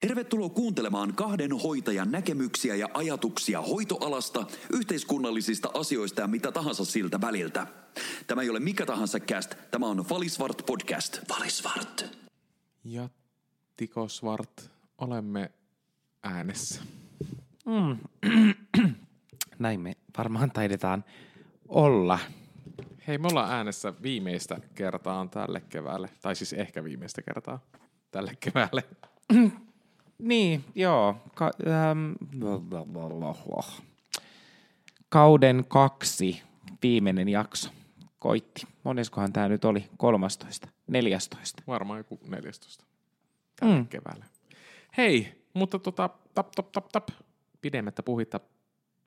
Tervetuloa kuuntelemaan kahden hoitajan näkemyksiä ja ajatuksia hoitoalasta, yhteiskunnallisista asioista ja mitä tahansa siltä väliltä. Tämä ei ole mikä tahansa cast, tämä on Valisvart podcast. Valisvart. Ja Tiko Svart, olemme äänessä. Näin me varmaan taidetaan olla. Hei, me ollaan äänessä viimeistä kertaa tälle keväälle, tai siis ehkä viimeistä kertaa tälle keväälle. Niin, joo. Ka- ähm, kauden kaksi viimeinen jakso koitti. Moneskohan tämä nyt oli? 13, 14. Varmaan joku 14 tälle mm. keväälle. Hei, mutta tota, tap, tap, tap, tap. pidemmättä puhitta,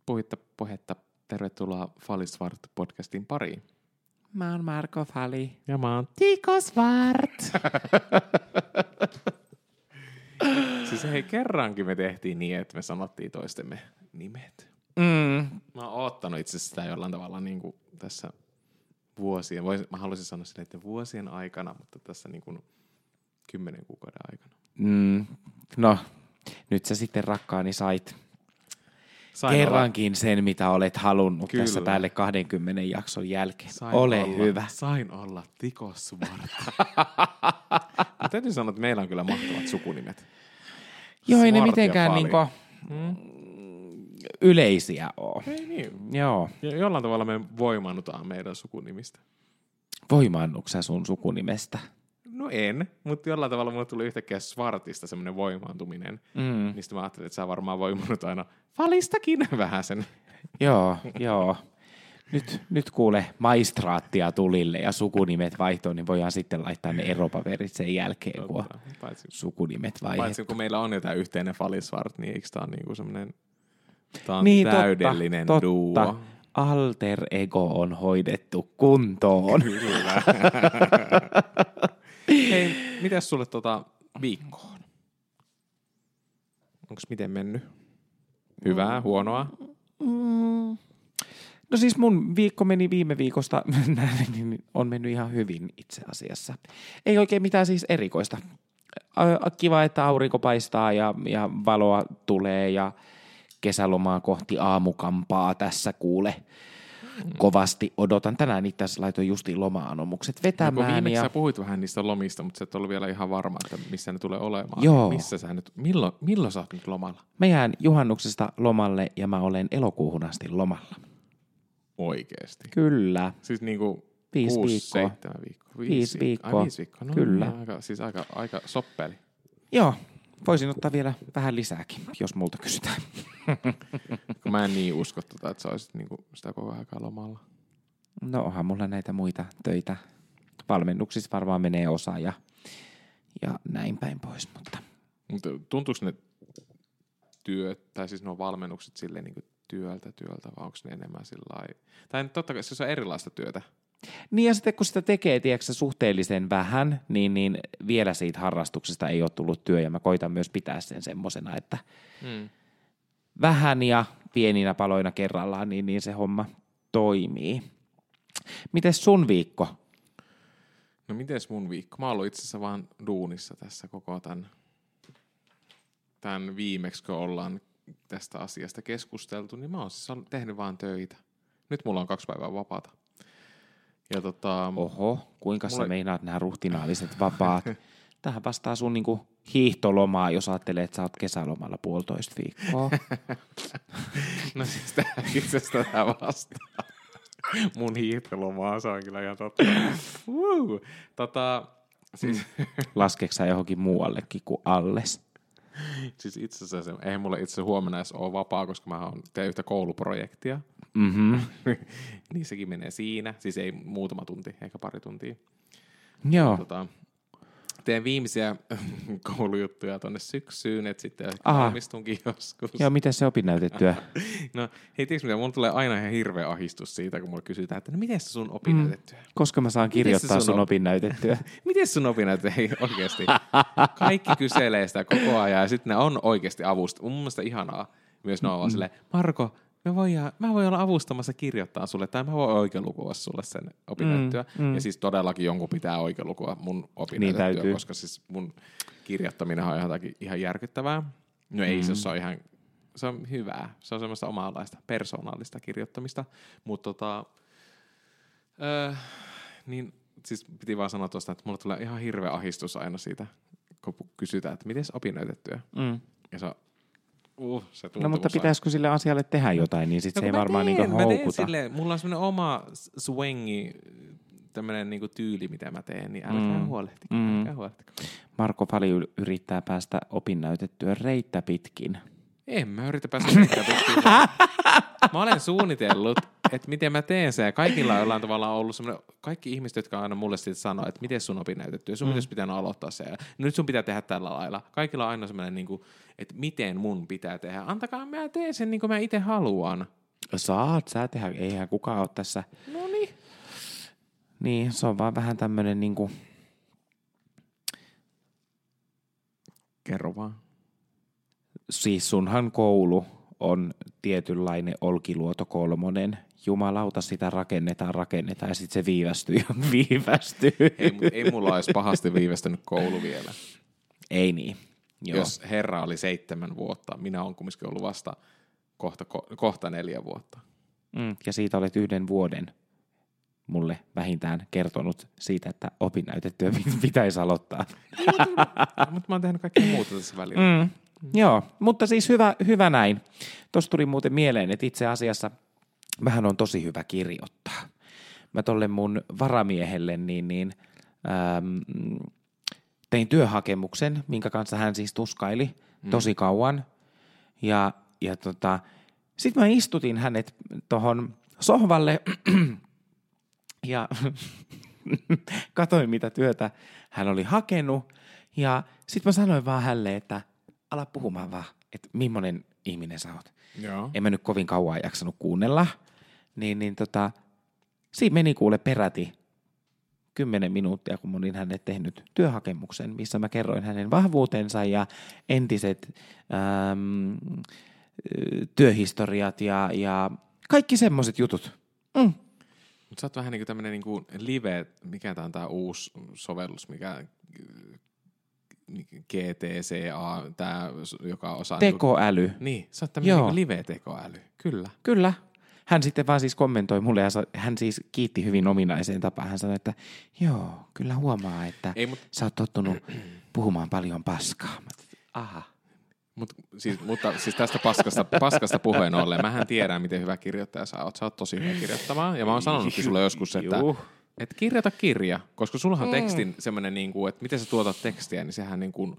puhitta puhetta. Tervetuloa Falisvart podcastin pariin. Mä oon Marko Fali. Ja mä oon Tiko Svart. Siis hei, kerrankin me tehtiin niin, että me sanottiin toistemme nimet. Mm. Mä oon oottanut itse sitä jollain tavalla niin kuin tässä vuosien, vois, mä haluaisin sanoa sille, että vuosien aikana, mutta tässä niin kuin kymmenen kuukauden aikana. Mm. No, nyt sä sitten rakkaani sait Sain kerrankin sen, mitä olet halunnut Kyllä. tässä päälle 20 jakson jälkeen. Sain Ole olla, hyvä. Sain olla Tiko Svart. Mä täytyy sanoa, että meillä on kyllä mahtavat sukunimet. Joo, ei ne ja mitenkään niinku yleisiä ole. Ei niin. Joo. Jo- Jollain tavalla me voimannutaan meidän sukunimistä. Voimaannuksia sun sukunimestä? No en, mutta jollain tavalla mulle tuli yhtäkkiä Svartista semmoinen voimaantuminen. Mm. Niistä mä ajattelin, että sä varmaan voimannut aina Falistakin vähän sen. Joo, joo. Nyt, nyt kuule maistraattia tulille ja sukunimet vaihtoon, niin voidaan sitten laittaa ne eropaperit sen jälkeen, kun Paitsi, sukunimet paitsi vaihdettu. kun meillä on jo tämä yhteinen Falisvart, niin eikö tää on niinku semmoinen Tää on Niin, täydellinen totta, duo. totta. Alter ego on hoidettu kuntoon. Kyllä. Hei, mitäs sulle tota viikkoon? Onko miten mennyt? Hyvää, huonoa? No siis mun viikko meni viime viikosta, näin, niin on mennyt ihan hyvin itse asiassa. Ei oikein mitään siis erikoista. Kiva, että aurinko paistaa ja, ja valoa tulee ja kesälomaa kohti aamukampaa tässä kuule. Kovasti odotan. Tänään itse asiassa laitoin justiin loma-anomukset No, vetämään. viimeksi ja... sä puhuit vähän niistä lomista, mutta sä et ollut vielä ihan varma, että missä ne tulee olemaan. Joo. Missä sä nyt, milloin, milloin sä oot nyt lomalla? Mä jään juhannuksesta lomalle ja mä olen elokuuhun asti lomalla. Oikeesti. Kyllä. Siis niinku Viisi kuusi, viikkoa. seitsemän viikkoa. Viisi viikkoa. Ai, viisi viikkoa. No, Kyllä. niin, Aika, siis aika, aika soppeli. Joo, voisin ottaa vielä vähän lisääkin, jos multa kysytään. Kun mä en niin usko tota, että sä olisit niinku sitä koko aikaa lomalla. No onhan mulla näitä muita töitä. Valmennuksissa varmaan menee osa ja, ja näin päin pois, mutta Mutta tuntuuko ne työt, tai siis nuo valmennukset silleen niin työltä työltä, vai onko ne enemmän sillä? Tai totta kai se on erilaista työtä. Niin ja sitten kun sitä tekee, tiedätkö, suhteellisen vähän, niin, niin vielä siitä harrastuksesta ei ole tullut työ ja mä koitan myös pitää sen semmosena, että Mm. vähän ja pieninä paloina kerrallaan, niin, niin se homma toimii. Mites sun viikko? No mites mun viikko? Mä oon ollut itse asiassa vaan duunissa tässä koko tämän, tämän viimeksi, kun ollaan tästä asiasta keskusteltu, niin mä oon siis tehnyt vaan töitä. Nyt mulla on kaksi päivää vapaata. Ja tota, Oho, kuinka Mulla- sä meinaat nämä ruhtinaaliset vapaat? Tähän vastaa sun niinku hiihtolomaa, jos ajattelee, että sä oot kesälomalla puolitoista viikkoa. no siis tää itse asiassa vastaa. Mun hiihtolomaa, se on kyllä ihan totta. Woo. Tota, siis, Laskeeko sä johonkin muuallekin kuin alles? siis itse asiassa, ei mulla itse huomenna edes ole vapaa, koska mä oon teen yhtä kouluprojektia. Mhm. niin sekin menee siinä. Siis ei muutama tunti, ehkä pari tuntia. Joo. Tota, teen viimeisiä koulujuttuja tonne syksyyn, että sitten Aha. valmistunkin joskus. Joo, miten se opinnäytetyö? No hei, tiedätkö mitä, mulla tulee aina ihan hirveä ahistus siitä, kun mulla kysytään, että no miten se sun opinnäytetyö? Mm. Koska mä saan kirjoittaa sun sun on? opinnäytetyö? Miten sun opinnäytetyö? Ei oikeasti. Kaikki kyselee sitä koko ajan ja sitten ne on oikeasti avusta. Mun mielestä ihanaa myös ne on vaan silleen, Marko, mä voin, mä voin olla avustamassa kirjoittaa sulle, tai mä voin oikealukua sulle sen opinnäyttöä. Mm, mm. Ja siis todellakin jonkun pitää oikealukua mun Niin opinnäyttöä, täytyy. koska siis mun kirjoittaminen on jotakin ihan järkyttävää. No ei Mm. se, se on ihan, se on hyvää. Se on semmoista omanlaista persoonallista kirjoittamista. Mutta tota, öö, niin siis piti vaan sanoa tuosta, että mulla tulee ihan hirveä ahistus aina siitä, kun kysytään, että miten opinnäytetyö. Mm. Ja se on, uh, se tuntuu No mutta pitäisikö sille asialle tehdä jotain, niin sit se ei varmaan niinku mä teen houkuta. silleen, mulla on semmoinen oma s- swangi, tämmöinen niinku tyyli, mitä mä teen, niin älkää Mm. huolehtiko, Mm. älkää huolehtiko. Marko Fali yrittää päästä opinnäytettyä reittä pitkin. En mä yritä päästä mihinkään pitkin. Mä olen suunnitellut, että miten mä teen sen. Ja kaikilla on jollain tavalla ollut semmoinen, kaikki ihmiset, jotka aina mulle sitten sanoo, että miten sun opinnäytetty. Ja sun mm. pitäisi pitänyt aloittaa se. Ja nyt sun pitää tehdä tällä lailla. Kaikilla on aina semmoinen, niin kuin, että miten mun pitää tehdä. Antakaa mä teen sen niin kuin mä itse haluan. Saat sä tehdä, eihän kukaan ole tässä. No niin. Niin, se on vaan vähän tämmönen niinku, Kerro vaan. siis sunhan koulu on tietynlainen Olkiluoto kolmonen. Jumalauta sitä rakennetaan, rakennetaan ja sitten se viivästyy ja viivästyy. Ei, ei mulla olisi pahasti viivästynyt koulu vielä. Ei niin. Joo. Jos herra oli seitsemän vuotta, minä olen kumminkin ollut vasta kohta, ko- kohta neljä vuotta. Mm, ja siitä olet yhden vuoden mulle vähintään kertonut siitä, että opinnäytettyä pit- pitäisi aloittaa. Mutta mä oon tehnyt kaikkea muuta tässä välillä. Mm. Joo, mutta siis hyvä, hyvä näin. Tuossa tuli muuten mieleen, että itse asiassa vähän on tosi hyvä kirjoittaa. Mä tolle mun varamiehelle niin, niin äm, tein työhakemuksen, minkä kanssa hän siis tuskaili tosi kauan. Ja, ja tota, sitten mä istutin hänet tuohon sohvalle ja katoin, mitä työtä hän oli hakenut. Ja sitten mä sanoin vaan hänelle, että ala puhumaan vaan, että millainen ihminen sä oot. Joo. En mä nyt kovin kauan jaksanut kuunnella. Niin, niin tota, siinä meni kuule peräti kymmenen minuuttia, kun mä olin hänelle tehnyt työhakemuksen, missä mä kerroin hänen vahvuutensa ja entiset äm, työhistoriat ja, ja kaikki semmoiset jutut. Mm. Mutta sä oot vähän niinku tämmönen niinku live, mikä tää on tää uusi sovellus, mikä GTCA, tää, joka osaa... Tekoäly. Niinku, niin, sä oot tämmönen Joo. niinku live-tekoäly, kyllä. Kyllä. Hän sitten vaan siis kommentoi mulle ja hän siis kiitti hyvin ominaiseen tapaan. Hän sanoi, että joo, kyllä huomaa, että Ei, mut, sä oot tottunut puhumaan paljon paskaa. Aha. mut, siis, mutta siis tästä paskasta, paskasta puheen ollen, mähän tiedän, miten hyvä kirjoittaja sä oot. Sä oot tosi hyvä kirjoittamaan. Ja mä oon sanonutkin sulle joskus, että Juh. Et kirjoita kirja, koska sullahan on tekstin semmoinen, niin kuin, että miten sä tuotat tekstiä, niin sehän niin kuin,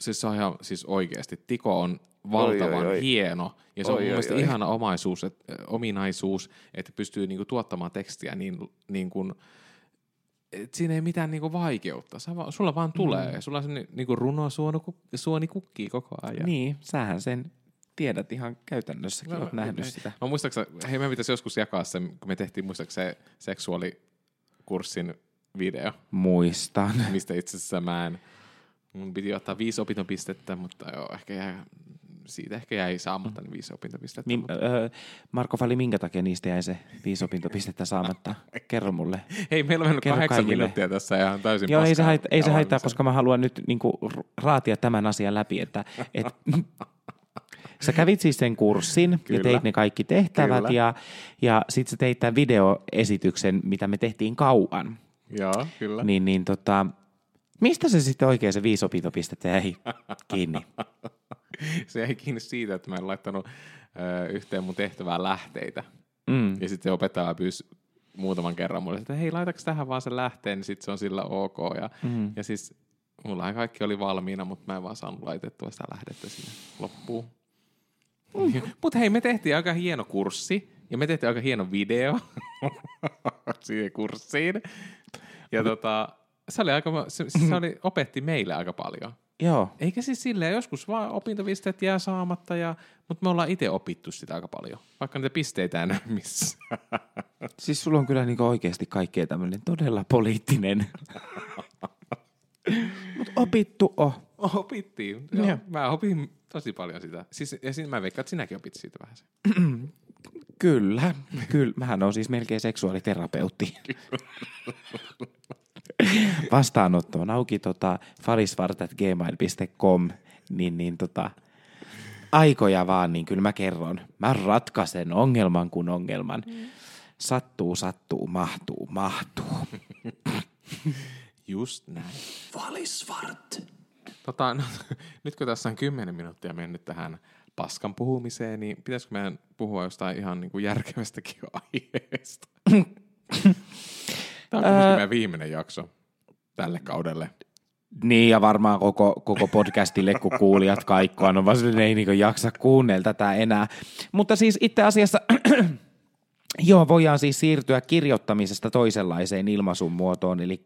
siis se on ihan siis oikeasti. Tiko on valtavan Oi, oi, oi. hieno ja se on Oi, mun oi, mielestä oi. ihana omaisuus, et, ominaisuus, että pystyy niin kuin, tuottamaan tekstiä niin, niin kuin, et siinä ei mitään niinku vaikeutta. Sä sulla vaan tulee. Mm. Sulla on semmoinen niinku runo suoni, suoni kukkii koko ajan. Niin, sähän sen tiedät ihan käytännössäkin, No, oot mä- nähnyt ei- sitä. Mä muistaakseni, hei me pitäisi joskus jakaa sen, kun me tehtiin muistaakseni se seksuaalikurssin video, Muistan. mistä itse asiassa mä en, mun piti ottaa viisi opintopistettä, mutta joo, ehkä jäi, siitä ehkä jäi saamatta ne viisi opintopistettä. Niin, mutta, öö, Marko Fali, minkä takia niistä jäi se viisi opintopistettä saamatta? Kerro mulle. hei, meillä on mennyt kerro kahdeksan kaikille. minuuttia tässä ihan täysin Joo, ei se, ei se haittaa, koska mä haluan nyt niinku raatia tämän asian läpi, että et, sä kävit siis sen kurssin Kyllä. ja teit ne kaikki tehtävät Kyllä. ja, ja sit sä teit tämän videoesityksen, mitä me tehtiin kauan. Joo, kyllä. Niin, niin tota, mistä se sitten oikein se viisi opintopistettä jäi kiinni? Se jäi kiinni siitä, että mä en laittanut ö, yhteen mun tehtävää lähteitä. Mm. Ja sitten opettaja pyysi muutaman kerran mulle, että hei, laitaks tähän vaan sen lähteen, niin sitten se on sillä ok. Ja, Mm. ja siis mullahan kaikki oli valmiina, mutta mä en vaan saanut laitettua sitä lähdettä sinne loppuun. Mm. mutta hei, me tehtiin aika hieno kurssi ja me tehtiin aika hieno video siihen kurssiin. Ja tota, se oli aika, se, se oli, opetti meille aika paljon. Joo, Eikä siis silleen, joskus vaan opintopisteet jää saamatta, ja, mutta me ollaan itse opittu sitä aika paljon, vaikka niitä pisteitä ei näy missään. siis sulla on kyllä niinku oikeasti kaikkea tämmöinen todella poliittinen. Mutta opittu oh. Opittiin. Joo. Joo. Mä opin tosi paljon sitä. Siis, ja siinä mä veikkaan, että sinäkin opit siitä vähän sen. Kyllä, kyllä. Mähän on siis melkein seksuaaliterapeutti. Vastaanotto on auki tota, falisvartat.gmail.com, niin, niin tota, aikoja vaan, niin kyllä mä kerron. Mä ratkaisen ongelman kuin ongelman. Sattuu, sattuu, mahtuu, mahtuu. Just näin. Valisvart. Tota, no, nyt kun tässä on kymmenen minuuttia mennyt tähän paskan puhumiseen, niin pitäisikö meidän puhua jostain ihan niin kuin järkevästäkin aiheesta? Tämä on kuitenkin meidän viimeinen jakso tälle kaudelle. Niin, ja varmaan koko, koko podcastille, kun kuulijat kaikkoa, no vaan ei niin jaksa kuunnella tätä enää. Mutta siis itse asiassa, joo, voidaan siis siirtyä kirjoittamisesta toisenlaiseen ilmaisun muotoon, eli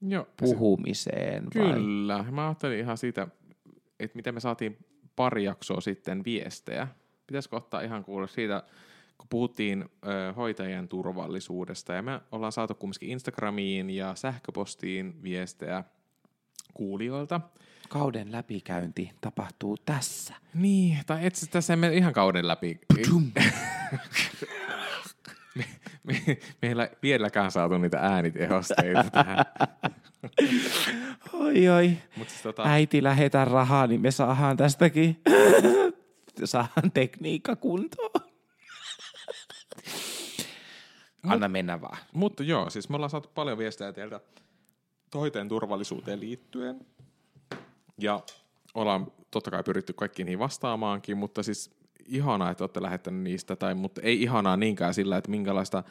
Joo, puhumiseen. Vai? Kyllä. Mä ajattelin ihan siitä, että miten me saatiin pari jaksoa sitten viestejä. Pitäisikö ottaa ihan kuulla siitä, kun puhuttiin ö, hoitajien turvallisuudesta, ja me ollaan saatu kumminkin Instagramiin ja sähköpostiin viestejä kuulijoilta. Kauden läpikäynti tapahtuu tässä. Niin, tai itse asiassa tässä ei mene ihan kauden läpi. me, me, meillä ei vieläkään saatu niitä äänitehosteita tähän. Oi oi. Mut siis tota, Äiti lähetä rahaa, niin me saadaan tästäkin. saadaan tekniikka kuntoon. Anna mennä vaan. Mutta joo, siis me ollaan saatu paljon viestejä teiltä hoitajien turvallisuuteen liittyen. Ja ollaan totta kai pyritty kaikkiin niihin vastaamaankin, mutta siis ihanaa, että olette lähettäneet niistä, tai, mutta ei ihanaa niinkään sillä, että minkälaista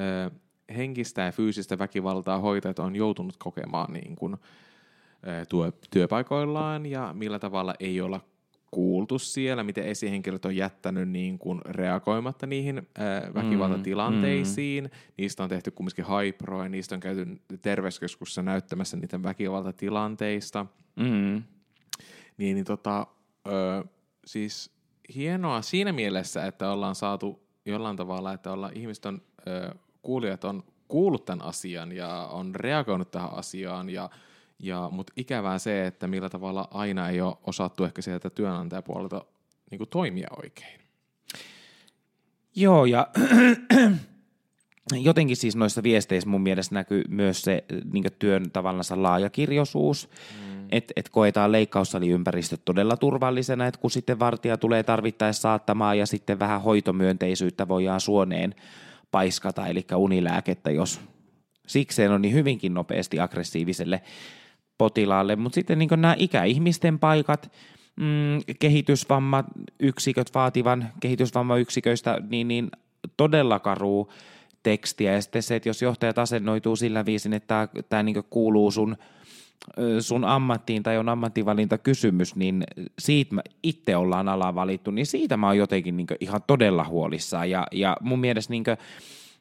ö, henkistä ja fyysistä väkivaltaa hoitajat on joutunut kokemaan niin kuin, ö, työ, työpaikoillaan ja millä tavalla ei olla kuultu siellä, miten esihenkilöt on jättänyt niin kuin reagoimatta niihin äh, väkivaltatilanteisiin. Mm, Niistä on tehty kumminkin haiproja, niistä on käyty terveyskeskuksessa näyttämässä niiden väkivaltatilanteista. Mm. Niin, niin tota, ö, siis hienoa siinä mielessä, että ollaan saatu jollain tavalla, että ollaan, ihmiset on, ö, kuulijat on kuullut tämän asian ja on reagoinut tähän asiaan, ja, ja, mutta ikävää se, että millä tavalla aina ei ole osattu ehkä sieltä työnantajapuolelta niin toimia oikein. Joo, ja jotenkin siis noissa viesteissä mun mielestä näkyy myös se niin työn tavallaan laajakirjoisuus, mm. että et koetaan leikkaussaliympäristö todella turvallisena, että kun sitten vartija tulee tarvittaessa saattamaan ja sitten vähän hoitomyönteisyyttä voidaan suoneen paiskata, eli unilääkettä, jos sikseen on niin hyvinkin nopeasti aggressiiviselle potilaalle, mutta sitten niin nämä ikäihmisten paikat, mm, kehitysvammat, yksiköt vaativan kehitysvammayksiköistä, niin, niin todella karuu tekstiä. Ja sitten se, että jos johtajat asennoituu sillä viisin, että tämä, tämä niin kuuluu sun, sun ammattiin tai on ammattivalinta kysymys, niin siitä itse ollaan ala valittu, niin siitä mä oon jotenkin niin ihan todella huolissaan. Ja, ja mun mielestä niin kuin,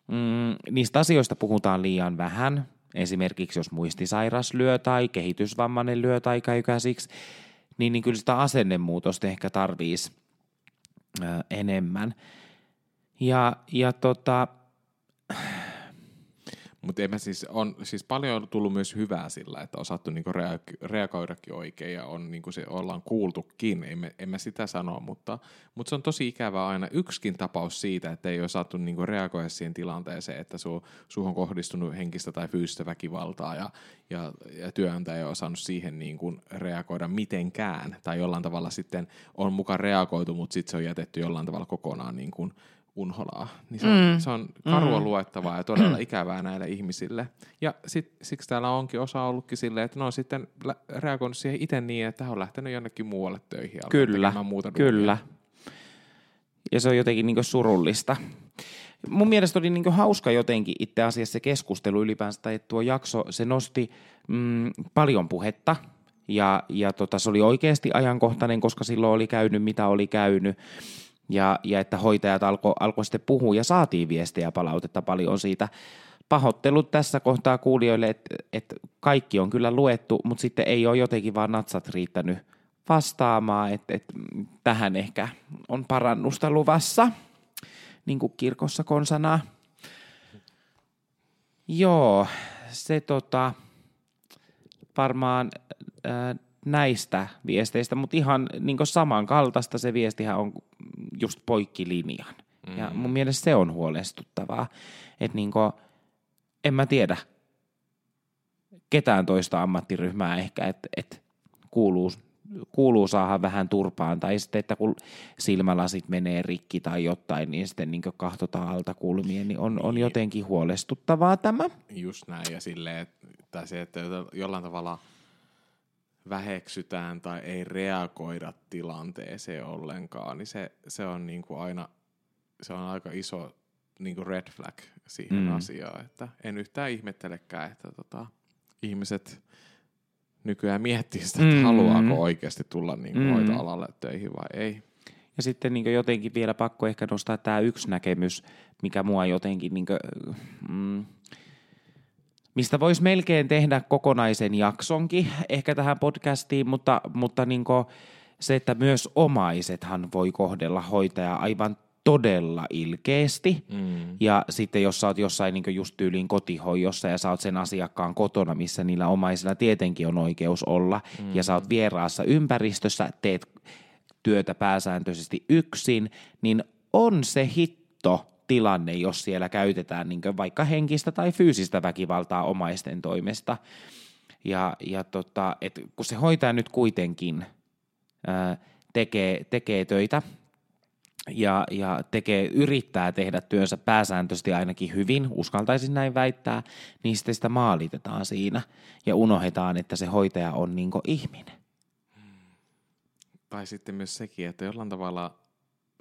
mm, niistä asioista puhutaan liian vähän. Esimerkiksi jos muistisairas lyö tai kehitysvammainen lyö tai käy käsiksi, niin, niin kyllä sitä asennemuutosta ehkä tarvitsisi enemmän. Ja, ja tota, Mutta siis on siis paljon on tullut myös hyvää sillä, että on osattu niinku rea- reagoidakin oikein ja on, niinku se, ollaan kuultukin, emme, emme sitä sanoa, mutta, mutta se on tosi ikävää aina. Yksikin tapaus siitä, että ei ole saatu niinku reagoida siihen tilanteeseen, että su, suhun on kohdistunut henkistä tai fyysistä väkivaltaa ja, ja, ja työnantaja ei ole osannut siihen niinku reagoida mitenkään. Tai jollain tavalla sitten on mukaan reagoitu, mutta sitten se on jätetty jollain tavalla kokonaan niinku unholaa. Niin se, on, mm. se on karua mm. luettavaa ja todella ikävää näille ihmisille. Ja sit, siksi täällä onkin osa ollutkin silleen, että ne on sitten reagoinut siihen itse niin, että hän on lähtenyt jonnekin muualle töihin. Ja kyllä, muuta kyllä. Ja se on jotenkin niin surullista. Mun mielestä oli niin hauska jotenkin itse asiassa se keskustelu ylipäänsä, että tuo jakso, se nosti mm, paljon puhetta ja, ja tota, se oli oikeasti ajankohtainen, koska silloin oli käynyt mitä oli käynyt ja, ja että hoitajat alkoi alko sitten puhua ja saatiin viestejä palautetta paljon siitä. Pahoittelut tässä kohtaa kuulijoille, että, että kaikki on kyllä luettu, mutta sitten ei ole jotenkin vaan natsat riittänyt vastaamaan, että, että tähän ehkä on parannusta luvassa, niin kuin kirkossa konsanaa. Joo, se tota, varmaan äh, näistä viesteistä, mutta ihan niin samankaltaista se viestihän on just poikkilinjan. Mm. Ja mun mielestä se on huolestuttavaa. Että niinku, en mä tiedä ketään toista ammattiryhmää ehkä, että et kuuluu, kuuluu saada vähän turpaan. Tai sitten, että kun silmälasit menee rikki tai jotain, niin sitten niin kahtotaan alta kulmien, niin on, on jotenkin huolestuttavaa tämä. Just näin, ja silleen, tai se, että jollain tavalla – väheksytään tai ei reagoida tilanteeseen ollenkaan, niin se, se on niin kuin aina se on aika iso niin kuin red flag siihen mm. asiaan. Että en yhtään ihmettelekään, että tota, ihmiset nykyään miettii sitä, että mm. haluaako oikeasti tulla niin kuin mm. hoitoalalle töihin vai ei. Ja sitten niin jotenkin vielä pakko ehkä nostaa tämä yksi näkemys, mikä mua jotenkin, niin kuin, mm, mistä voisi melkein tehdä kokonaisen jaksonkin ehkä tähän podcastiin, mutta, mutta niin se, että myös omaisethan voi kohdella hoitajaa aivan todella ilkeästi. Mm. Ja sitten jos sä oot jossain niin just tyyliin kotihoidossa ja sä oot sen asiakkaan kotona, missä niillä omaisilla tietenkin on oikeus olla, mm. ja sä oot vieraassa ympäristössä, teet työtä pääsääntöisesti yksin, niin on se hitto tilanne, jos siellä käytetään niin vaikka henkistä tai fyysistä väkivaltaa omaisten toimesta. Ja, ja tota, et kun se hoitaja nyt kuitenkin ää, tekee, tekee töitä ja, ja tekee, yrittää tehdä työnsä pääsääntöisesti ainakin hyvin, uskaltaisin näin väittää, niin sitten sitä maalitetaan siinä ja unohdetaan, että se hoitaja on niin ihminen. Tai sitten myös sekin, että jollain tavalla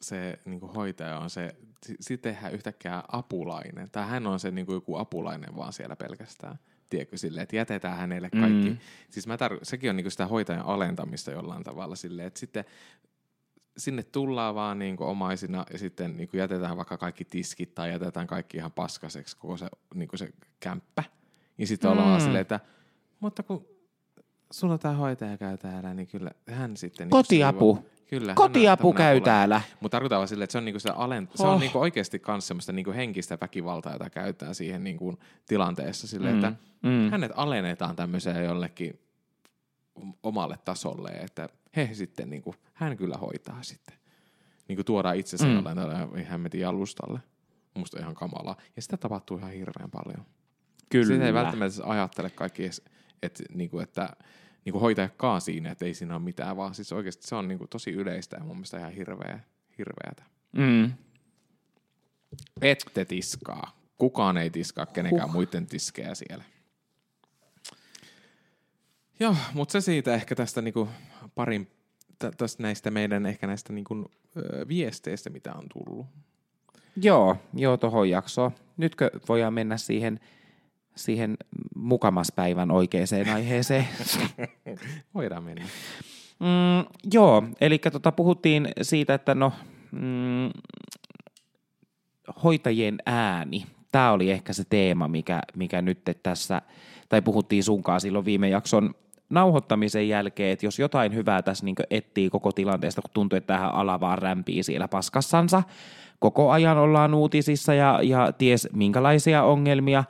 se niin hoitaja on se, sitten tehdään yhtäkkiä apulainen, tai hän on se niin joku apulainen vaan siellä pelkästään tiedätkö, silleen, että jätetään hänelle kaikki. Mm. Siis mä tar- sekin on niinku sitä hoitajan alentamista jollain tavalla silleen, että sitten sinne tullaan vaan niin kuin omaisina ja sitten niin kuin jätetään vaikka kaikki tiskit tai jätetään kaikki ihan paskaseksi koko se, niin kuin se kämppä. Ja sitten mm. ollaan silleen, että mutta kun sulla tämä hoitaja käy täällä, niin kyllä hän sitten... Niin Kotiapu. Niin Kyllä, Kotiapu käy täällä. Mutta tarkoitan vaan silleen, että se on, niinku sitä alent- oh. se on oh. niinku oikeasti myös semmoista niinku henkistä väkivaltaa, jota käytetään siihen niinku tilanteessa. Silleen, mm. että mm. hänet alennetaan tämmöiseen jollekin omalle tasolle, että he sitten, niinku, hän kyllä hoitaa sitten. Niinku tuodaan itsensä mm. jollain hemmetin jalustalle. Musta ihan kamalaa. Ja sitä tapahtuu ihan hirveän paljon. Kyllä. Sitä ei välttämättä ajattele kaikki, että, niinku, että niin kuin hoitajakaan siinä, että ei siinä ole mitään, vaan siis oikeasti se on niin kuin tosi yleistä ja mun mielestä ihan hirveä, hirveätä. Mm. Ette tiskaa. Kukaan ei tiskaa kenenkään huh. muiden tiskejä siellä. Joo, mutta se siitä ehkä tästä niinku parin, tästä näistä meidän ehkä näistä niinku, ö, viesteistä, mitä on tullut. Joo, joo, tuohon jaksoon. Nytkö voidaan mennä siihen siihen mukamaspäivän oikeaan aiheeseen. Voidaan mennä. Mm, joo, eli tota, puhuttiin siitä, että no, mm, hoitajien ääni. Tämä oli ehkä se teema, mikä, mikä nyt tässä, tai puhuttiin sunkaan silloin viime jakson nauhoittamisen jälkeen, että jos jotain hyvää tässä niin etsii koko tilanteesta, kun tuntuu, että tähän ala vaan rämpii siellä paskassansa, koko ajan ollaan uutisissa ja, ja ties minkälaisia ongelmia,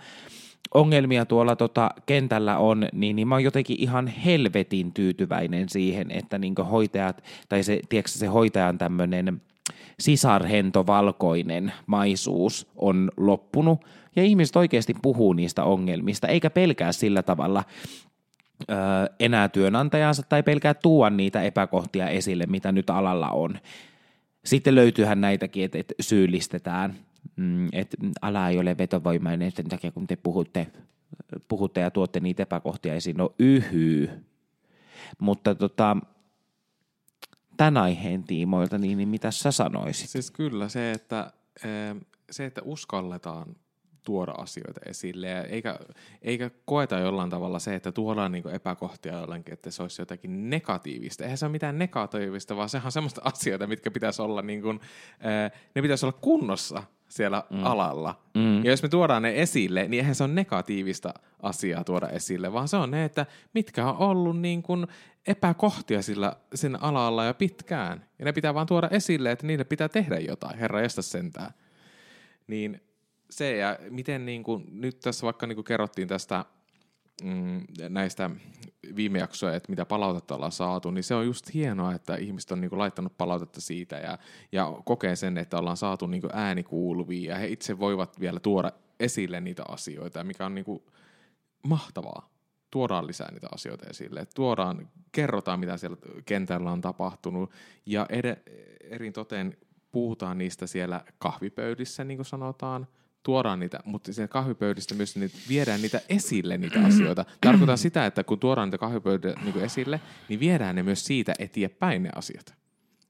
ongelmia tuolla tota kentällä on, niin, niin mä oon jotenkin ihan helvetin tyytyväinen siihen, että niin hoitajat, tai se, tiedätkö, se hoitajan tämmöinen sisarhento valkoinen maisuus on loppunut, ja ihmiset oikeasti puhuu niistä ongelmista, eikä pelkää sillä tavalla, öö, enää työnantajansa tai pelkää tuua niitä epäkohtia esille, mitä nyt alalla on. Sitten löytyyhän näitäkin, että, että syyllistetään mm, että ala ei ole vetovoimainen sen takia, kun te puhutte, puhutte ja tuotte niitä epäkohtia esiin. No yhyy. Mutta tota, tämän aiheen tiimoilta, niin, niin mitä sä sanoisit? Siis kyllä se, että, se, että uskalletaan tuoda asioita esille, ja eikä, eikä koeta jollain tavalla se, että tuodaan niin epäkohtia jollekin, että se olisi jotakin negatiivista. Eihän se ole mitään negatiivista, vaan sehän on semmoista asioita, mitkä pitäisi olla, niin kuin, ne pitäisi olla kunnossa siellä mm. alalla. Mm. Ja jos me tuodaan ne esille, niin eihän se ole negatiivista asiaa tuoda esille, vaan se on ne, että mitkä on ollut niin kuin epäkohtia sillä sen alalla ja pitkään. Ja ne pitää vaan tuoda esille, että niille pitää tehdä jotain, herra estä sentään. Niin se ja miten niin kuin, nyt tässä vaikka niin kuin kerrottiin tästä mm, näistä viime jaksoja, että mitä palautetta ollaan saatu, niin se on just hienoa, että ihmiset on niinku laittanut palautetta siitä ja, ja kokee sen, että ollaan saatu niinku ääni kuuluviin ja he itse voivat vielä tuoda esille niitä asioita, mikä on niinku mahtavaa. Tuodaan lisää niitä asioita esille, tuodaan, kerrotaan mitä siellä kentällä on tapahtunut ja ed- erin toteen puhutaan niistä siellä kahvipöydissä, niin kuin sanotaan, tuodaan niitä, mutta siellä kahvipöydistä myös niitä, viedään niitä esille niitä asioita. Tarkoitan sitä, että kun tuodaan niitä kahvipöydistä niin esille, niin viedään ne myös siitä eteenpäin ne asiat.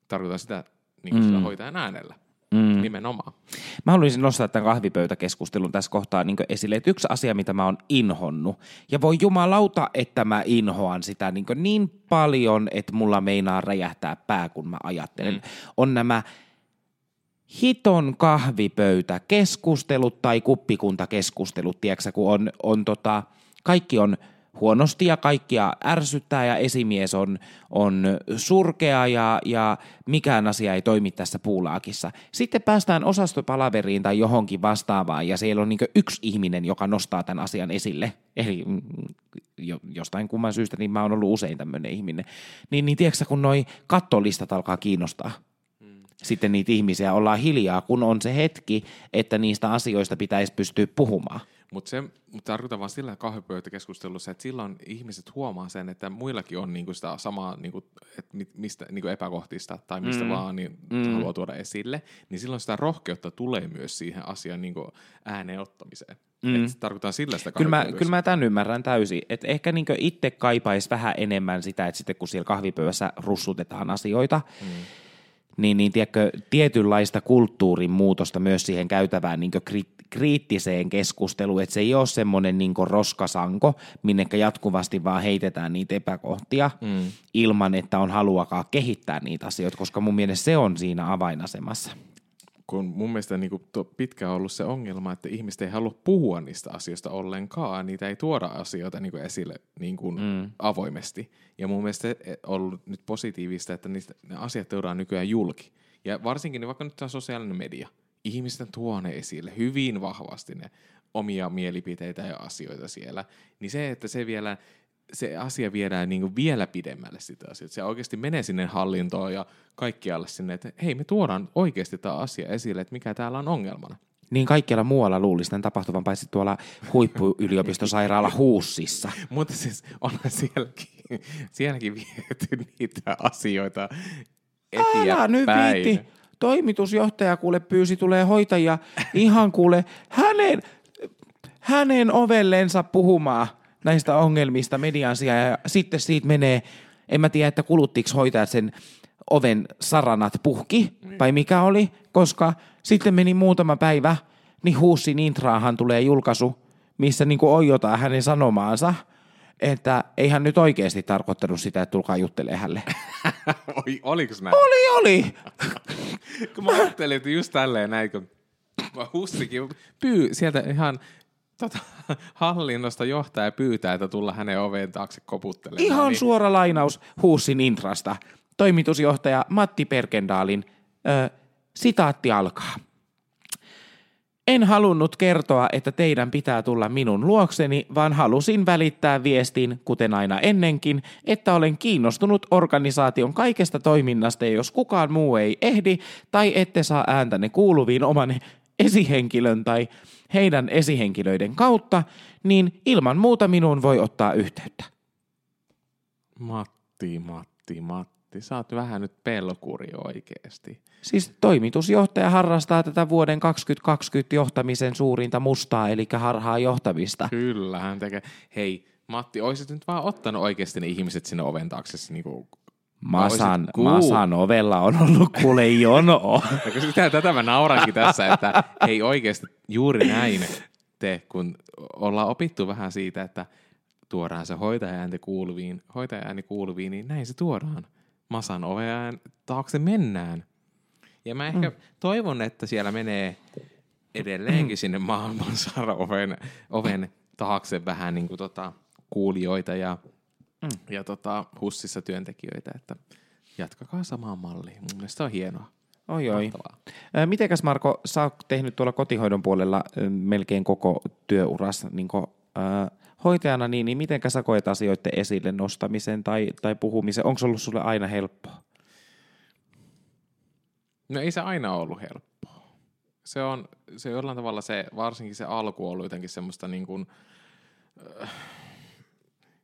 Tarkoitan sitä niin kuin mm. hoitajan äänellä. Mm. Nimenomaan. Mä haluaisin nostaa tämän kahvipöytäkeskustelun tässä kohtaa niin esille, että yksi asia, mitä mä oon inhonnut, ja voi jumalauta, että mä inhoan sitä niin, niin paljon, että mulla meinaa räjähtää pää, kun mä ajattelen, mm. on nämä hiton kahvipöytä keskustelut tai kuppikuntakeskustelut, tiedätkö, kun on, on tota, kaikki on huonosti ja kaikkia ärsyttää ja esimies on, on surkea ja, ja mikään asia ei toimi tässä puulaakissa. Sitten päästään osastopalaveriin tai johonkin vastaavaan ja siellä on niin yksi ihminen, joka nostaa tämän asian esille. Eli mm, jo, jostain kumman syystä, niin mä oon ollut usein tämmöinen ihminen. Niin, niin tiedätkö kun noi kattolistat alkaa kiinnostaa – sitten niitä ihmisiä ollaan hiljaa, kun on se hetki, että niistä asioista pitäisi pystyä puhumaan. Mutta se mut tarkoittaa vaan sillä kahvipöytäkeskustelussa, että silloin ihmiset huomaa sen, että muillakin on niinku sitä samaa niinku, että mistä, niinku epäkohtista tai mistä mm. vaan niin mm. haluaa tuoda esille, niin silloin sitä rohkeutta tulee myös siihen asian niinku ääneen ottamiseen. Mm. Et tarkoittaa sillä sitä kyllä mä, kyllä mä tämän ymmärrän täysin. Että ehkä niinku itse kaipaisi vähän enemmän sitä, että sitten kun siellä kahvipöydässä russutetaan asioita, mm niin, niin tiedätkö, tietynlaista kulttuurin muutosta myös siihen käytävään niin kri- kriittiseen keskusteluun, että se ei ole semmoinen niin roskasanko, minnekä jatkuvasti vaan heitetään niitä epäkohtia mm. ilman, että on haluakaan kehittää niitä asioita, koska mun mielestä se on siinä avainasemassa kun mun mielestä niin kuin pitkään on ollut se ongelma, että ihmiset ei halua puhua niistä asioista ollenkaan, niitä ei tuoda asioita niin kuin esille niin kuin mm. avoimesti. Ja mun mielestä se on ollut nyt positiivista, että niistä, ne asiat tuodaan nykyään julki. Ja varsinkin niin vaikka nyt tämä sosiaalinen media, ihmisten tuo ne esille hyvin vahvasti ne omia mielipiteitä ja asioita siellä, niin se, että se vielä se asia viedään niin kuin vielä pidemmälle sitä asiaa. Se oikeasti menee sinne hallintoon ja kaikkialle sinne, että hei, me tuodaan oikeasti tämä asia esille, että mikä täällä on ongelmana. Niin kaikkialla muualla luulisi tämän tapahtuvan, paitsi tuolla huippuyliopistosairaala Huussissa. Mutta siis onhan sielläkin, sielläkin viety niitä asioita eteenpäin. Älä nyt viitti. Toimitusjohtaja kuule pyysi tulee hoitajia ihan kuule hänen, hänen ovellensa puhumaan – näistä ongelmista median sijaan ja sitten siitä menee, en mä tiedä, että kuluttiko hoitajat sen oven saranat puhki vai mikä oli, koska sitten meni muutama päivä, niin Huussin intraahan tulee julkaisu, missä niin ojotaan hänen sanomaansa, että ei hän nyt oikeasti tarkoittanut sitä, että tulkaa juttelemaan hälle. Oi, oliko näin? Oli, oli. kun mä ajattelin, että just tälleen näin, kun Hussikin pyy sieltä ihan tota, hallinnosta johtaja pyytää, että tulla hänen oveen taakse koputtelemaan. Ihan niin... suora lainaus Huussin intrasta. Toimitusjohtaja Matti Perkendaalin ö, sitaatti alkaa. En halunnut kertoa, että teidän pitää tulla minun luokseni, vaan halusin välittää viestin, kuten aina ennenkin, että olen kiinnostunut organisaation kaikesta toiminnasta ja jos kukaan muu ei ehdi tai ette saa ääntäne kuuluviin oman esihenkilön tai heidän esihenkilöiden kautta, niin ilman muuta minuun voi ottaa yhteyttä. Matti, Matti, Matti, sä oot vähän nyt pelkuri oikeesti. Siis toimitusjohtaja harrastaa tätä vuoden 2020 johtamisen suurinta mustaa, eli harhaa johtamista. Kyllä, hän tekee. Hei, Matti, olisit nyt vaan ottanut oikeasti ne ihmiset sinne oven taakse niin kuin Masan, Masan ovella on ollut kuule jono. no, sitä, tätä mä naurankin tässä, että hei oikeasti juuri näin te, kun ollaan opittu vähän siitä, että tuodaan se hoitajaäänti kuuluviin, hoitajaääni kuuluviin, niin näin se tuodaan. Masan oveen taakse mennään. Ja mä ehkä mm. toivon, että siellä menee edelleenkin sinne maailman oven, oven taakse vähän niin kuin tota, kuulijoita ja mm. ja tota, hussissa työntekijöitä, että jatkakaa samaan malliin. Mun mielestä on hienoa. Oi oi. Mitenkäs Marko, sä oot tehnyt tuolla kotihoidon puolella melkein koko työuras niin kuin, äh, hoitajana, niin, niin miten sä koet asioiden esille nostamisen tai, tai puhumisen? Onko se ollut sulle aina helppoa? No ei se aina ollut helppoa. Se on, se jollain tavalla se, varsinkin se alku on ollut jotenkin semmoista niin kuin, äh,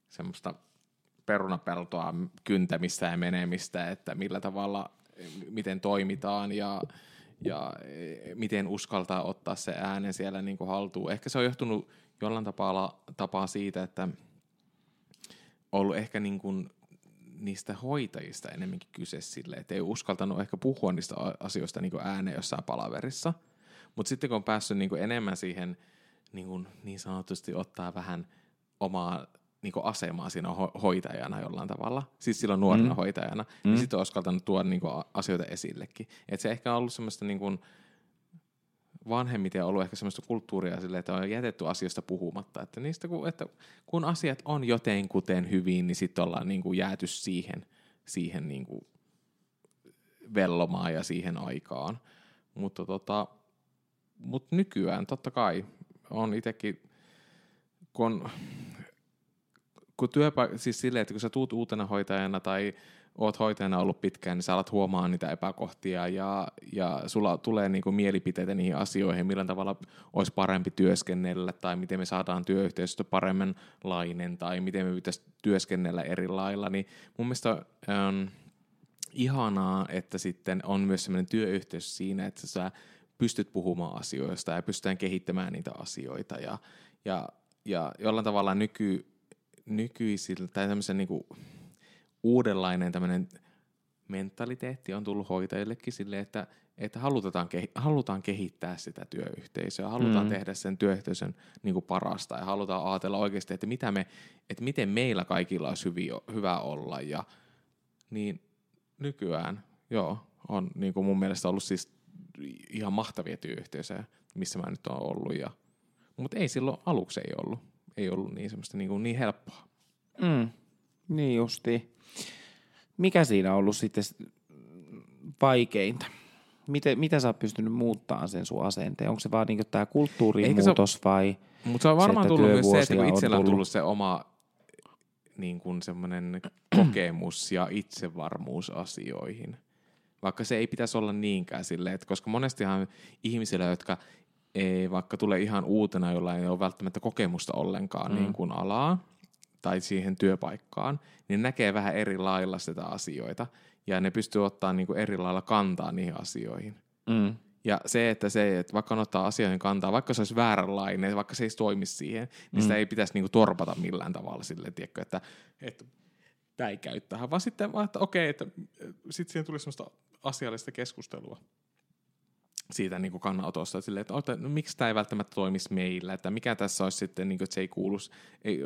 semmoista perunapeltoa kyntämistä ja menemistä, että millä tavalla, miten toimitaan ja, ja e, miten uskaltaa ottaa se äänen siellä niin kuin haltuun. Ehkä se on johtunut jollain tapaa, tapaa siitä, että ollut ehkä niin kuin niistä hoitajista enemmänkin kyse sille, että ei uskaltanut ehkä puhua niistä asioista niin ääneen jossain palaverissa. Mutta sitten kun on päässyt niin enemmän siihen niin, kuin niin sanotusti ottaa vähän omaa niin kuin asemaa siinä ho- hoitajana jollain tavalla, siis silloin nuorena mm. hoitajana, niin mm. niin sitten on uskaltanut tuoda niin kuin asioita esillekin. Et se ehkä on ollut semmoista niin kuin, vanhemmiten on ollut ehkä semmoista kulttuuria sille, että on jätetty asioista puhumatta. Että, niistä, kun, että kun asiat on joten kuten hyvin, niin sitten ollaan niin kuin jääty siihen, siihen niin kuin vellomaan ja siihen aikaan. Mutta tota, mut nykyään totta kai on itsekin, kun, kun työpa- siis silleen, että kun sä tuut uutena hoitajana tai oot hoitajana ollut pitkään, niin sä alat huomaa niitä epäkohtia ja, ja sulla tulee niinku mielipiteitä niihin asioihin, millä tavalla olisi parempi työskennellä tai miten me saadaan työyhteisöstä paremmanlainen tai miten me pitäisi työskennellä eri lailla, niin mun mielestä on ihanaa, että sitten on myös sellainen työyhteisö siinä, että sä pystyt puhumaan asioista ja pystytään kehittämään niitä asioita ja, ja, ja jollain tavalla nyky, nykyisillä tai tämmöisen niin kuin, uudenlainen tämmöinen mentaliteetti on tullut hoitajillekin sille, että, että halutaan, halutaan kehittää sitä työyhteisöä, halutaan mm. tehdä sen työyhteisön niin kuin parasta ja halutaan ajatella oikeasti, että, mitä me, että miten meillä kaikilla olisi hyvi, hyvä olla. Ja, niin nykyään, joo, on niin kuin mun mielestä ollut siis ihan mahtavia työyhteisöjä, missä mä nyt oon ollut. Ja, mutta ei silloin aluksi ei ollut. Ei ollut niin semmoista niin, kuin niin helppoa. Mm. Niin justi. Mikä siinä on ollut sitten vaikeinta? Miten, mitä sä oot pystynyt muuttamaan sen sun asenteen? Onko se vaan niin tämä kulttuurimuutos se, vai Mutta se on varmaan se, tullut myös se, että kun itsellä on tullut, tullut se oma niin kuin semmoinen kokemus ja itsevarmuus asioihin. Vaikka se ei pitäisi olla niinkään silleen, että koska monestihan ihmisillä, jotka ei vaikka tule ihan uutena, jolla ei ole välttämättä kokemusta ollenkaan mm. niin kuin alaa, tai siihen työpaikkaan, niin näkee vähän eri lailla sitä asioita ja ne pystyy ottaa niin kuin eri lailla kantaa niihin asioihin. Mm. Ja se, että se, että vaikka on ottaa asioihin kantaa, vaikka se olisi vääränlainen, vaikka se ei toimisi siihen, niin mm. sitä ei pitäisi niin kuin torpata millään tavalla silleen, tiedätkö, että, että tämä ei käy tähän, vaan sitten vaan, että okei, että sitten siihen tuli semmoista asiallista keskustelua siitä niin kuin kannanotosta, silleen, että, että no, miksi tämä ei välttämättä toimisi meillä, että mikä tässä olisi sitten, niin kuin, että se ei kuulu, ei,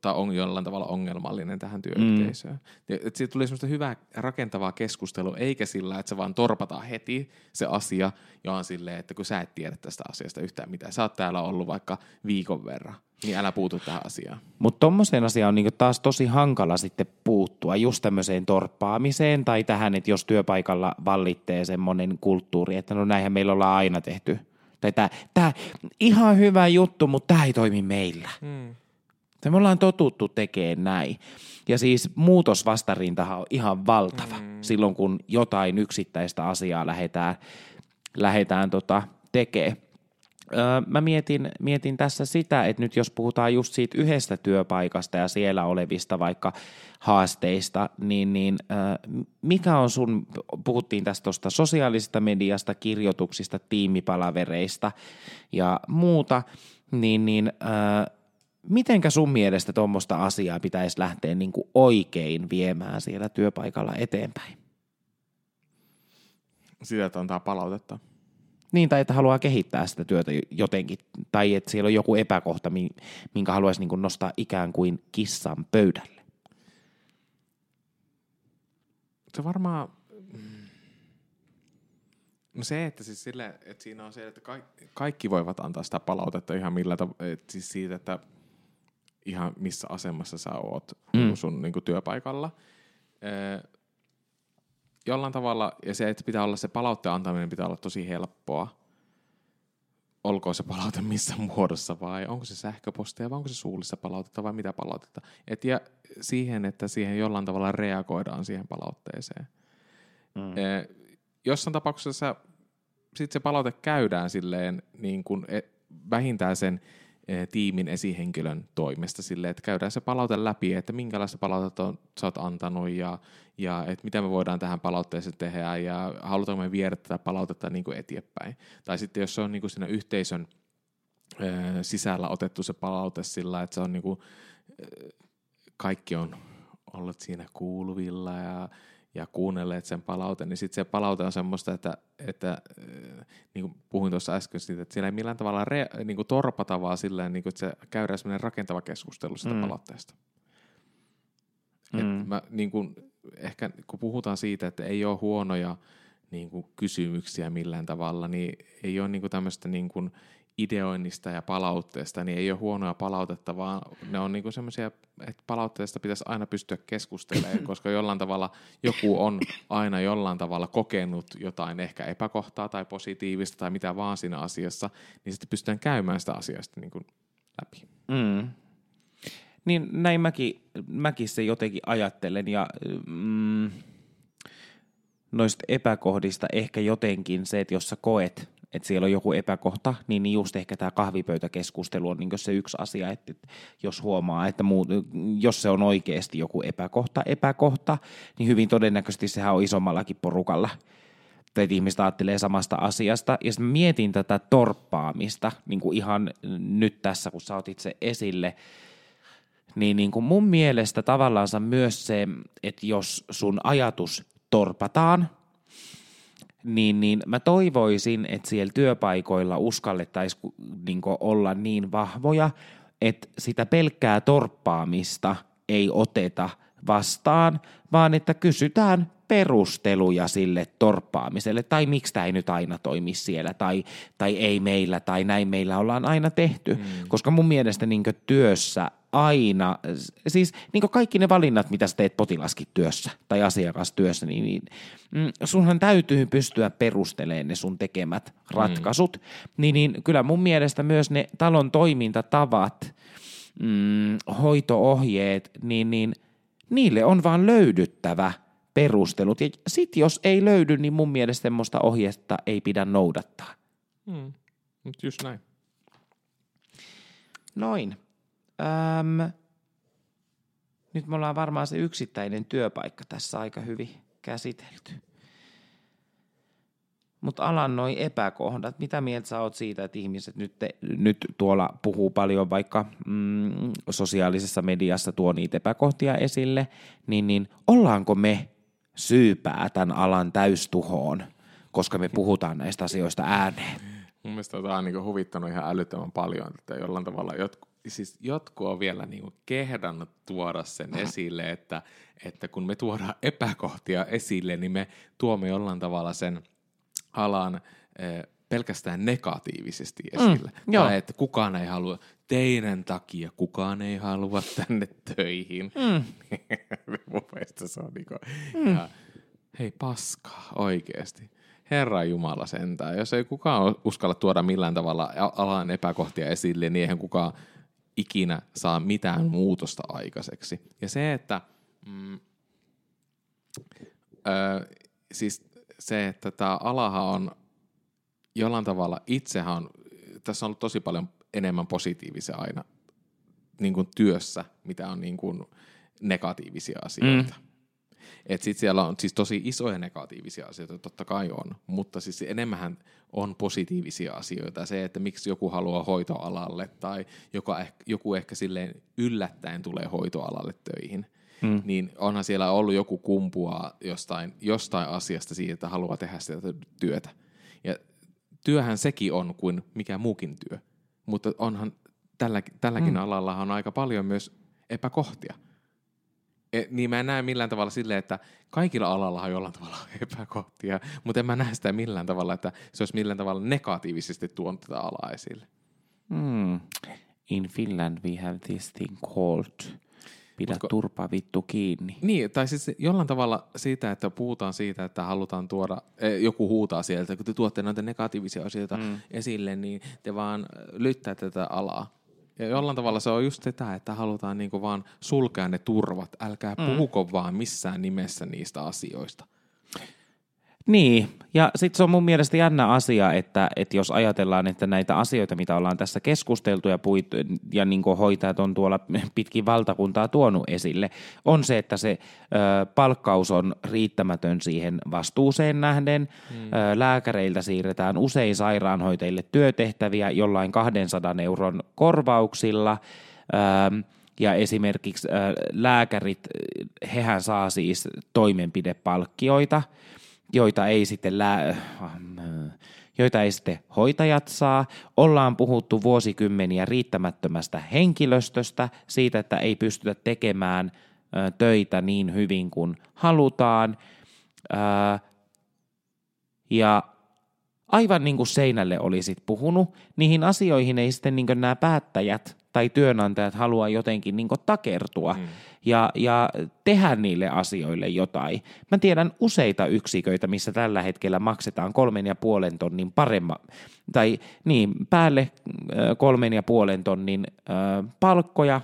tai on jollain tavalla ongelmallinen tähän työyhteisöön. Mm. Että siitä tuli semmoista hyvää rakentavaa keskustelua, eikä sillä, että se vaan torpataan heti se asia, ja on silleen, että kun sä et tiedä tästä asiasta yhtään mitään, sä oot täällä ollut vaikka viikon verran, niin älä puutu tähän asiaan. Mutta tommoseen asiaan on niinku taas tosi hankala sitten puuttua, just tämmöiseen torppaamiseen tai tähän, että jos työpaikalla vallitteen semmoinen kulttuuri, että no näinhän meillä ollaan aina tehty. Tai tämä, tämä ihan hyvä juttu, mutta tämä ei toimi meillä. Hmm. Tai me ollaan totuttu tekemään näin. Ja siis muutosvastarintahan on ihan valtava hmm. silloin, kun jotain yksittäistä asiaa lähdetään, lähdetään tota tekemään mä mietin, mietin tässä sitä, että nyt jos puhutaan just siitä yhdestä työpaikasta ja siellä olevista vaikka haasteista, niin, niin mikä on sun, puhuttiin tästä tuosta sosiaalisesta mediasta, kirjoituksista, tiimipalavereista ja muuta, niin, niin mitenkä sun mielestä tuommoista asiaa pitäisi lähteä niin kuin oikein viemään siellä työpaikalla eteenpäin? Sitä, että antaa palautetta. Niin, tai että haluaa kehittää sitä työtä jotenkin, tai että siellä on joku epäkohta, minkä haluaisi niin nostaa ikään kuin kissan pöydälle. Se varmaan, no se, että siis sille, että siinä on se, että kaikki, kaikki voivat antaa sitä palautetta ihan millä tavalla, siis siitä, että ihan missä asemassa sä oot mm. sun niin kuin työpaikalla jollain tavalla, ja se, että pitää olla se palautteen antaminen pitää olla tosi helppoa. olkoon se palaute missä muodossa vai onko se sähköpostia vai onko se suullista palautetta vai mitä palautetta. Et ja siihen, että siihen jollain tavalla reagoidaan siihen palautteeseen. Mm. E, jossain tapauksessa sitten se palaute käydään silleen niin kuin e, vähintään sen tiimin esihenkilön toimesta silleen, että käydään se palaute läpi, että minkälaista palautetta on, sä oot antanut ja, ja että mitä me voidaan tähän palautteeseen tehdä ja halutaanko me viedä tätä palautetta niin kuin eteenpäin. Tai sitten jos se on niin kuin siinä yhteisön e, sisällä otettu se palaute sillä, että se on niin kuin, kaikki on ollut siinä kuuluvilla ja ja kuunnelleet sen palauten, niin sitten se palaute on semmoista, että, että äh, niin kuin puhuin tuossa äsken siitä, että siellä ei millään tavalla re, niin kuin torpata, vaan silleen, niin kuin, että se käydään semmoinen rakentava keskustelu sitä mm. palautteesta. Mm. Et mä, niin kuin, ehkä kun puhutaan siitä, että ei ole huonoja niin kuin, kysymyksiä millään tavalla, niin ei ole niin kuin, tämmöistä niin kuin, ideoinnista ja palautteesta, niin ei ole huonoa palautetta, vaan ne on niinku semmoisia, että palautteesta pitäisi aina pystyä keskustelemaan, koska jollain tavalla joku on aina jollain tavalla kokenut jotain ehkä epäkohtaa tai positiivista tai mitä vaan siinä asiassa, niin sitten pystytään käymään sitä asiasta niin kuin läpi. Mm. Niin näin mäkin, mäkin se jotenkin ajattelen ja mm, noista epäkohdista ehkä jotenkin se, että jos sä koet, että siellä on joku epäkohta, niin just ehkä tämä kahvipöytäkeskustelu on niin se yksi asia, että jos huomaa, että muu, jos se on oikeasti joku epäkohta, epäkohta, niin hyvin todennäköisesti sehän on isommallakin porukalla että ihmiset ajattelee samasta asiasta. Ja sitten mietin tätä torppaamista niin kuin ihan nyt tässä, kun sä otit se esille, niin, niin kuin mun mielestä tavallaan myös se, että jos sun ajatus torpataan – niin, niin mä toivoisin, että siellä työpaikoilla uskallettaisiin niin olla niin vahvoja, että sitä pelkkää torppaamista ei oteta vastaan, vaan että kysytään perusteluja sille torppaamiselle, tai miksi tämä ei nyt aina toimi siellä, tai, tai ei meillä, tai näin meillä ollaan aina tehty. Mm. Koska mun mielestä niin työssä aina, siis niin kaikki ne valinnat, mitä sä teet potilaskin työssä tai asiakastyössä, niin, niin mm, sunhan täytyy pystyä perustelemaan ne sun tekemät ratkaisut. Mm. Niin, niin kyllä mun mielestä myös ne talon toimintatavat, mm, hoitoohjeet, niin, niin niille on vaan löydyttävä perustelut. Ja sit jos ei löydy, niin mun mielestä semmoista ohjeesta ei pidä noudattaa. Mm. Just näin. Noin. Öm, nyt me ollaan varmaan se yksittäinen työpaikka tässä aika hyvin käsitelty. Mutta alan noin epäkohdat, mitä mieltä sä oot siitä, että ihmiset nyt, te, nyt tuolla puhuu paljon vaikka mm, sosiaalisessa mediassa tuo niitä epäkohtia esille, niin, niin ollaanko me syypää tämän alan täystuhoon, koska me puhutaan näistä asioista ääneen? Mun mielestä tämä on niin huvittanut ihan älyttömän paljon, että jollain tavalla jotkut, siis jotkut on vielä niin kehdannut tuoda sen esille, että, että kun me tuodaan epäkohtia esille, niin me tuomme jollain tavalla sen alan eh, pelkästään negatiivisesti esille. Mm, tai että kukaan ei halua, teidän takia kukaan ei halua tänne töihin. Mm. Mun mielestä se on niinku, mm. ja, hei paskaa oikeasti. Herra Jumala sentään. Jos ei kukaan uskalla tuoda millään tavalla alan epäkohtia esille, niin eihän kukaan ikinä saa mitään muutosta aikaiseksi. Ja se, että mm, ö, siis se, että tämä alahan on jollain tavalla itsehän on, tässä on ollut tosi paljon enemmän positiivisia aina niin kuin työssä, mitä on niin kuin negatiivisia asioita. Mm. Et sit siellä on siis tosi isoja negatiivisia asioita, totta kai on, mutta siis enemmän on positiivisia asioita. Se, että miksi joku haluaa hoitoalalle tai joka joku ehkä silleen yllättäen tulee hoitoalalle töihin, mm. niin onhan siellä ollut joku kumpua jostain, jostain asiasta siitä, että haluaa tehdä sitä työtä. Ja työhän sekin on kuin mikä muukin työ, mutta onhan tällä, tälläkin mm. alalla on aika paljon myös epäkohtia. E, niin mä en näe millään tavalla silleen, että kaikilla alalla on jollain tavalla epäkohtia, mutta en mä näe sitä millään tavalla, että se olisi millään tavalla negatiivisesti tuonut tätä alaa esille. Mm. In Finland we have this thing called Pidä Mutko- turpaa vittu kiinni. Niin, tai siis jollain tavalla siitä, että puhutaan siitä, että halutaan tuoda, eh, joku huutaa sieltä, kun te tuotte näitä negatiivisia asioita mm. esille, niin te vaan lyttää tätä alaa. Ja jollain tavalla se on just sitä, että halutaan niinku vaan sulkea ne turvat. Älkää mm. puhuko vaan missään nimessä niistä asioista. Niin, ja sitten se on mun mielestä jännä asia, että, että jos ajatellaan, että näitä asioita, mitä ollaan tässä keskusteltu ja, puit, ja niin hoitajat on tuolla pitkin valtakuntaa tuonut esille, on se, että se ö, palkkaus on riittämätön siihen vastuuseen nähden. Mm. Ö, lääkäreiltä siirretään usein sairaanhoitajille työtehtäviä jollain 200 euron korvauksilla. Ö, ja esimerkiksi ö, lääkärit, hehän saa siis toimenpidepalkkioita – joita ei sitten lää, joita ei sitten hoitajat saa. Ollaan puhuttu vuosikymmeniä riittämättömästä henkilöstöstä, siitä, että ei pystytä tekemään töitä niin hyvin kuin halutaan. Ja aivan niin kuin seinälle olisit puhunut, niihin asioihin ei sitten niin nämä päättäjät tai työnantajat halua jotenkin niin takertua. Mm ja, ja tehdä niille asioille jotain. Mä tiedän useita yksiköitä, missä tällä hetkellä maksetaan kolmen ja puolen tonnin paremma, tai niin, päälle kolmen ja puolen tonnin äh, palkkoja,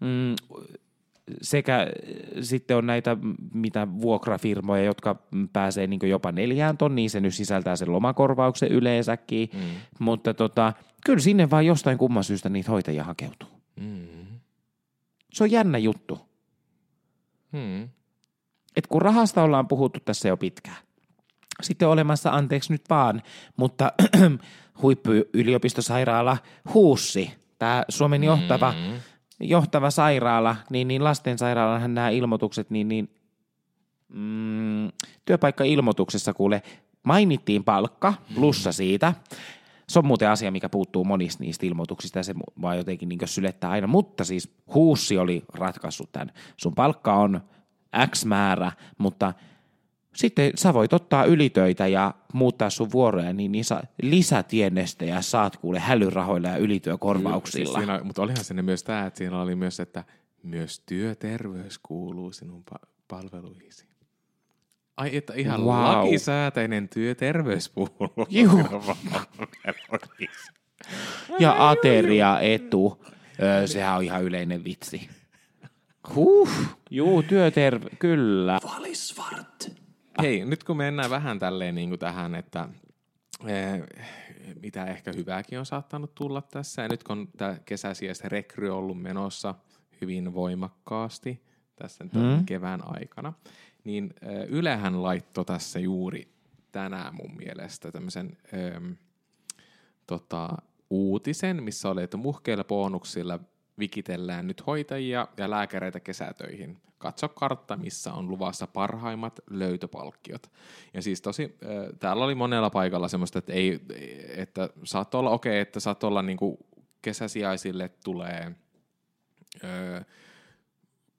mm, sekä sitten on näitä mitä vuokrafirmoja, jotka pääsee niin jopa neljään tonniin, se nyt sisältää sen lomakorvauksen yleensäkin, mm. mutta tota, kyllä sinne vaan jostain kumman syystä niitä hoitajia hakeutuu. Mm. Se on jännä juttu. Hmm. Et kun rahasta ollaan puhuttu tässä jo pitkään. Sitten olemassa, anteeksi nyt vaan, mutta huippuyliopistosairaala Huussi, tämä Suomen johtava, hmm. johtava sairaala, niin, niin lastensairaalahan nämä ilmoitukset, niin, niin mm, työpaikka-ilmoituksessa kuule mainittiin palkka, plussa siitä, se on muuten asia, mikä puuttuu monista niistä ilmoituksista ja se vaan jotenkin niin sylettää aina. Mutta siis Huussi oli ratkaissut tämän. Sun palkka on X määrä, mutta sitten sä voit ottaa ylitöitä ja muuttaa sun vuoroja, niin, niin saa lisätienestejä saat kuule hälyrahoilla ja ylityökorvauksilla. Siis siinä, mutta olihan sinne myös tämä, että siinä oli myös, että myös työterveys kuuluu sinun pa- palveluihin. Ai että ihan wow. lakisääteinen työterveyspuolue. ja ateria etu. Öö, sehän on ihan yleinen vitsi. Huh, juu, työterve, kyllä. Valisvart. Hei, nyt kun mennään vähän tälleen niin kuin tähän, että eh, mitä ehkä hyvääkin on saattanut tulla tässä, ja nyt kun tämä kesäsiäistä rekry on ollut menossa hyvin voimakkaasti tässä mm. kevään aikana, niin Ylehän laittoi tässä juuri tänään mun mielestä tämmöisen äm, tota, uutisen, missä oli, että muhkeilla bonuksilla vikitellään nyt hoitajia ja lääkäreitä kesätöihin. Katso kartta, missä on luvassa parhaimmat löytöpalkkiot. Ja siis tosi, äh, täällä oli monella paikalla semmoista, että, ei, että saattoi olla okei, okay, että saattoi olla niinku kesäsijaisille tulee äh,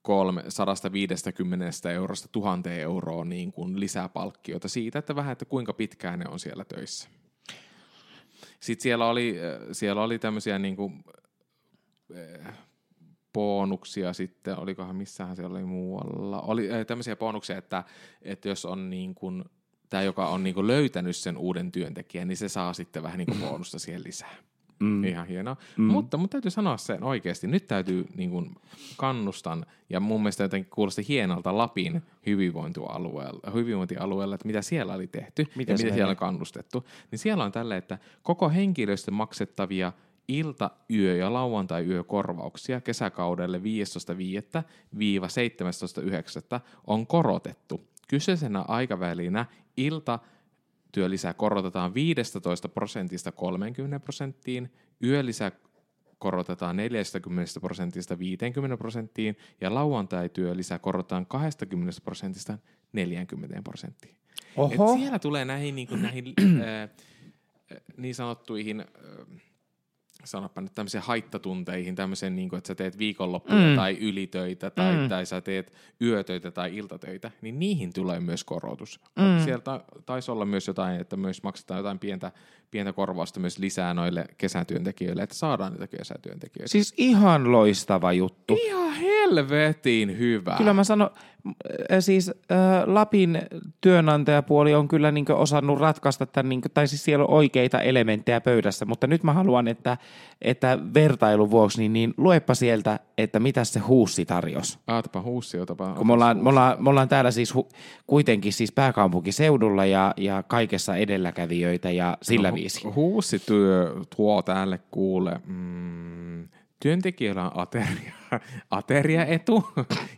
kolme, 150 eurosta tuhanteen euroa niin kuin lisäpalkkiota siitä, että vähän, että kuinka pitkään ne on siellä töissä. Sitten siellä oli, siellä oli tämmöisiä niin kuin, eh, bonuksia sitten, olikohan missähän siellä oli muualla. Oli äh, tämmöisiä bonuksia, että, että jos on niin kuin, tämä, joka on niin kuin löytänyt sen uuden työntekijän, niin se saa sitten vähän niin kuin bonusta siihen lisää. Mm. Ihan hienoa. Mm. Mutta, mutta täytyy sanoa sen oikeasti. Nyt täytyy niin kuin kannustan, ja mun mielestä jotenkin kuulosti hienolta Lapin hyvinvointialueella, hyvinvointialueella että mitä siellä oli tehty miten ja mitä siellä on kannustettu. Niin siellä on tälle, että koko henkilöstön maksettavia ilta-, yö- ja lauantai-yökorvauksia kesäkaudelle 15.5.-17.9. on korotettu. Kyseisenä aikavälinä ilta- työlisä korotetaan 15 prosentista 30 prosenttiin, yölisä korotetaan 40 prosentista 50 prosenttiin ja lauantai-työlisä korotetaan 20 prosentista 40 prosenttiin. Oho. Et siellä tulee näihin, niin, kuin, näihin äh, niin sanottuihin äh, sanoppa nyt tämmöisiin haittatunteihin, tämmöiseen, niin kuin, että sä teet viikonloppuja mm. tai ylitöitä tai, mm. tai sä teet yötöitä tai iltatöitä, niin niihin tulee myös korotus. Mm. Sieltä taisi olla myös jotain, että myös maksetaan jotain pientä, pientä korvausta myös lisää noille kesätyöntekijöille, että saadaan niitä kesätyöntekijöitä. Siis ihan loistava juttu. Ihan helvetin hyvä. Kyllä mä sanon, äh, siis äh, Lapin työnantajapuoli on kyllä niin osannut ratkaista tämän, niin kuin, tai siis siellä on oikeita elementtejä pöydässä, mutta nyt mä haluan, että, että vertailun vuoksi, niin, niin luepa sieltä, että mitä se huussi tarjosi. Aatapa huussi, otapa. Kun me ollaan, me, ollaan, me ollaan täällä siis hu, kuitenkin siis pääkaupunkiseudulla ja, ja kaikessa edelläkävijöitä ja sillä no, viisi. Huussi työ tuo täällä kuule mm, Työntekijöillä on ateria, ateriaetu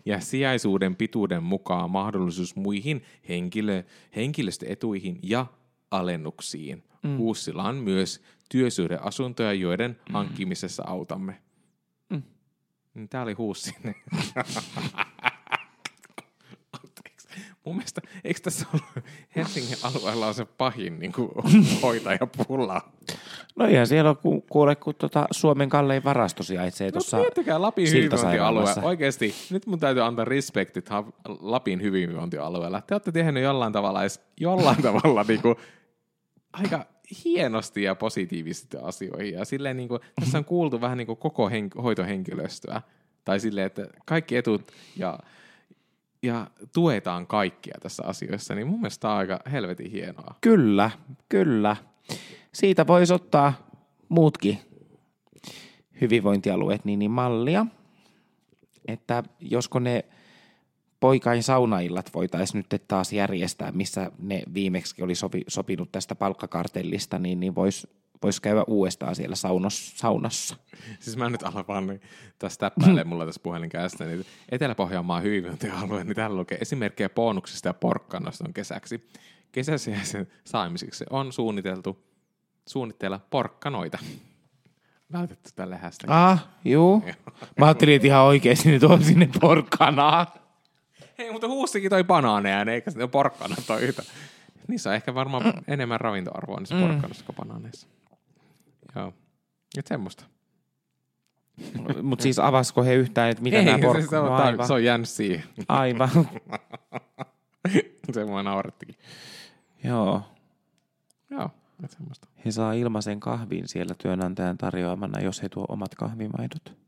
ja sijaisuuden pituuden mukaan mahdollisuus muihin henkilö, henkilöstöetuihin ja alennuksiin. Mm. Uussilla on myös työsuhdeasuntoja, joiden mm. hankkimisessa autamme. Mm. Niin Tämä oli huussi. Mun mielestä, eikö tässä ollut Helsingin alueella on se pahin niin kuin, hoitajapulla? No ihan siellä on kuule, kun tuota Suomen kallein varasto sijaitsee tuossa No miettikää Lapin hyvinvointialue. Oikeasti, nyt mun täytyy antaa respektit Lapin hyvinvointialueella. Te olette tehneet jollain tavalla, jollain tavalla niin kuin, aika hienosti ja positiivisesti asioihin. Ja silleen niin kuin, tässä on kuultu vähän niin kuin koko hen- hoitohenkilöstöä. Tai silleen, että kaikki etut ja ja tuetaan kaikkia tässä asiassa, niin mun mielestä tämä on aika helvetin hienoa. Kyllä, kyllä. Siitä voisi ottaa muutkin hyvinvointialueet niin, niin mallia, että josko ne poikain saunaillat voitaisiin nyt taas järjestää, missä ne viimeksi oli sopi, sopinut tästä palkkakartellista, niin, niin voisi vois käydä uudestaan siellä saunos, saunassa. Siis mä nyt alan vaan niin, tässä täppäilee mulla tässä puhelinkästä, niin Etelä-Pohjanmaan hyvinvointialue, niin täällä lukee esimerkkejä bonuksista ja porkkanosta on kesäksi. Kesäsiäisen saamiseksi on suunniteltu suunnitteilla porkkanoita. Vältetty tälle hashtagille. Ah, juu. Mä ajattelin, että ihan oikeasti nyt on sinne porkkanaa. Hei, mutta huussikin toi banaaneja, eikä sitten porkkana toi yhtä. Niissä on ehkä varmaan mm. enemmän ravintoarvoa niissä mm. porkkanassa kuin banaaneissa. Joo. Et semmoista. Mutta siis avasko he yhtään, että mitä nämä porkkanat... Se, on, no, se on jäänyt siihen. Aivan. se mua naurettikin. Joo. Joo, semmoista. He saa ilmaisen kahvin siellä työnantajan tarjoamana, jos he tuo omat kahvimaidot.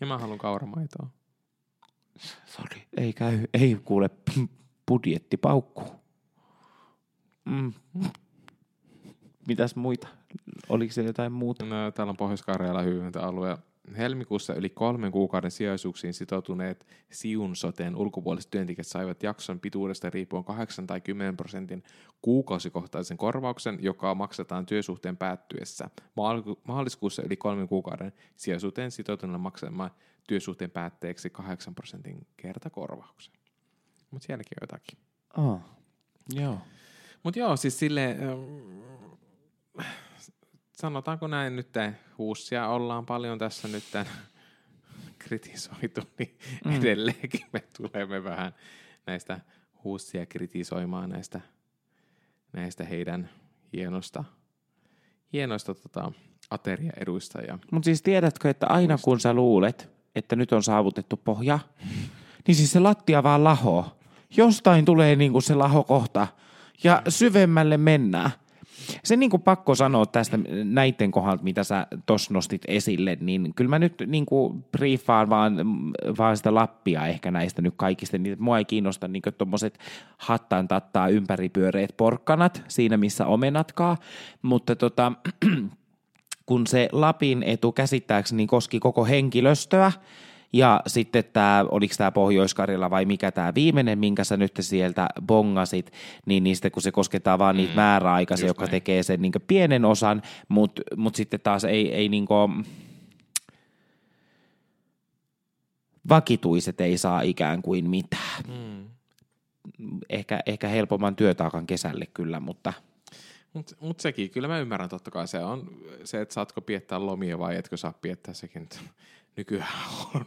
Ja mä haluan kauramaitoa. Sori, ei käy, ei kuule budjetti paukku. Mm. Mitäs muita? Oliko se jotain muuta? No, täällä on Pohjois-Karjala hyvinvointialue. Helmikuussa yli kolmen kuukauden sijaisuuksiin sitoutuneet Siun soteen ulkopuoliset työntekijät saivat jakson pituudesta riippuen 8 tai 10 prosentin kuukausikohtaisen korvauksen, joka maksetaan työsuhteen päättyessä. Maaliskuussa yli kolmen kuukauden sijaisuuteen sitoutuneelle maksamaan työsuhteen päätteeksi 8 prosentin kertakorvauksen. Mutta sielläkin on jotakin. Oh. Joo. Mutta joo, siis sille sanotaanko näin nyt, huussia ollaan paljon tässä nyt kritisoitu, niin mm. edelleenkin me tulemme vähän näistä huussia kritisoimaan näistä, näistä heidän hienosta, hienoista tota, ateriaeduista. Ja Mutta siis tiedätkö, että aina kun sä luulet, että nyt on saavutettu pohja, niin siis se lattia vaan laho. Jostain tulee niin kuin se laho kohta ja syvemmälle mennään. Se niin kuin pakko sanoa tästä näiden kohdalta, mitä sä tuossa nostit esille, niin kyllä mä nyt niin kuin briefaan vaan, vaan sitä Lappia ehkä näistä nyt kaikista. Niin mua ei kiinnosta niin tuommoiset hattaan tattaa ympäripyöreät porkkanat siinä, missä omenatkaa, mutta tota, kun se Lapin etu käsittääkseni koski koko henkilöstöä, ja sitten tämä, oliko tämä pohjois vai mikä tämä viimeinen, minkä sä nyt sieltä bongasit, niin, sitten kun se koskettaa vaan niitä mm, määräaikaisia, jotka näin. tekee sen niin pienen osan, mutta mut sitten taas ei, ei niin kuin, vakituiset ei saa ikään kuin mitään. Mm. Ehkä, ehkä helpomman työtaakan kesälle kyllä, mutta – mutta mut sekin, kyllä mä ymmärrän totta kai se on se, että saatko piettää lomia vai etkö saa piettää sekin nykyään on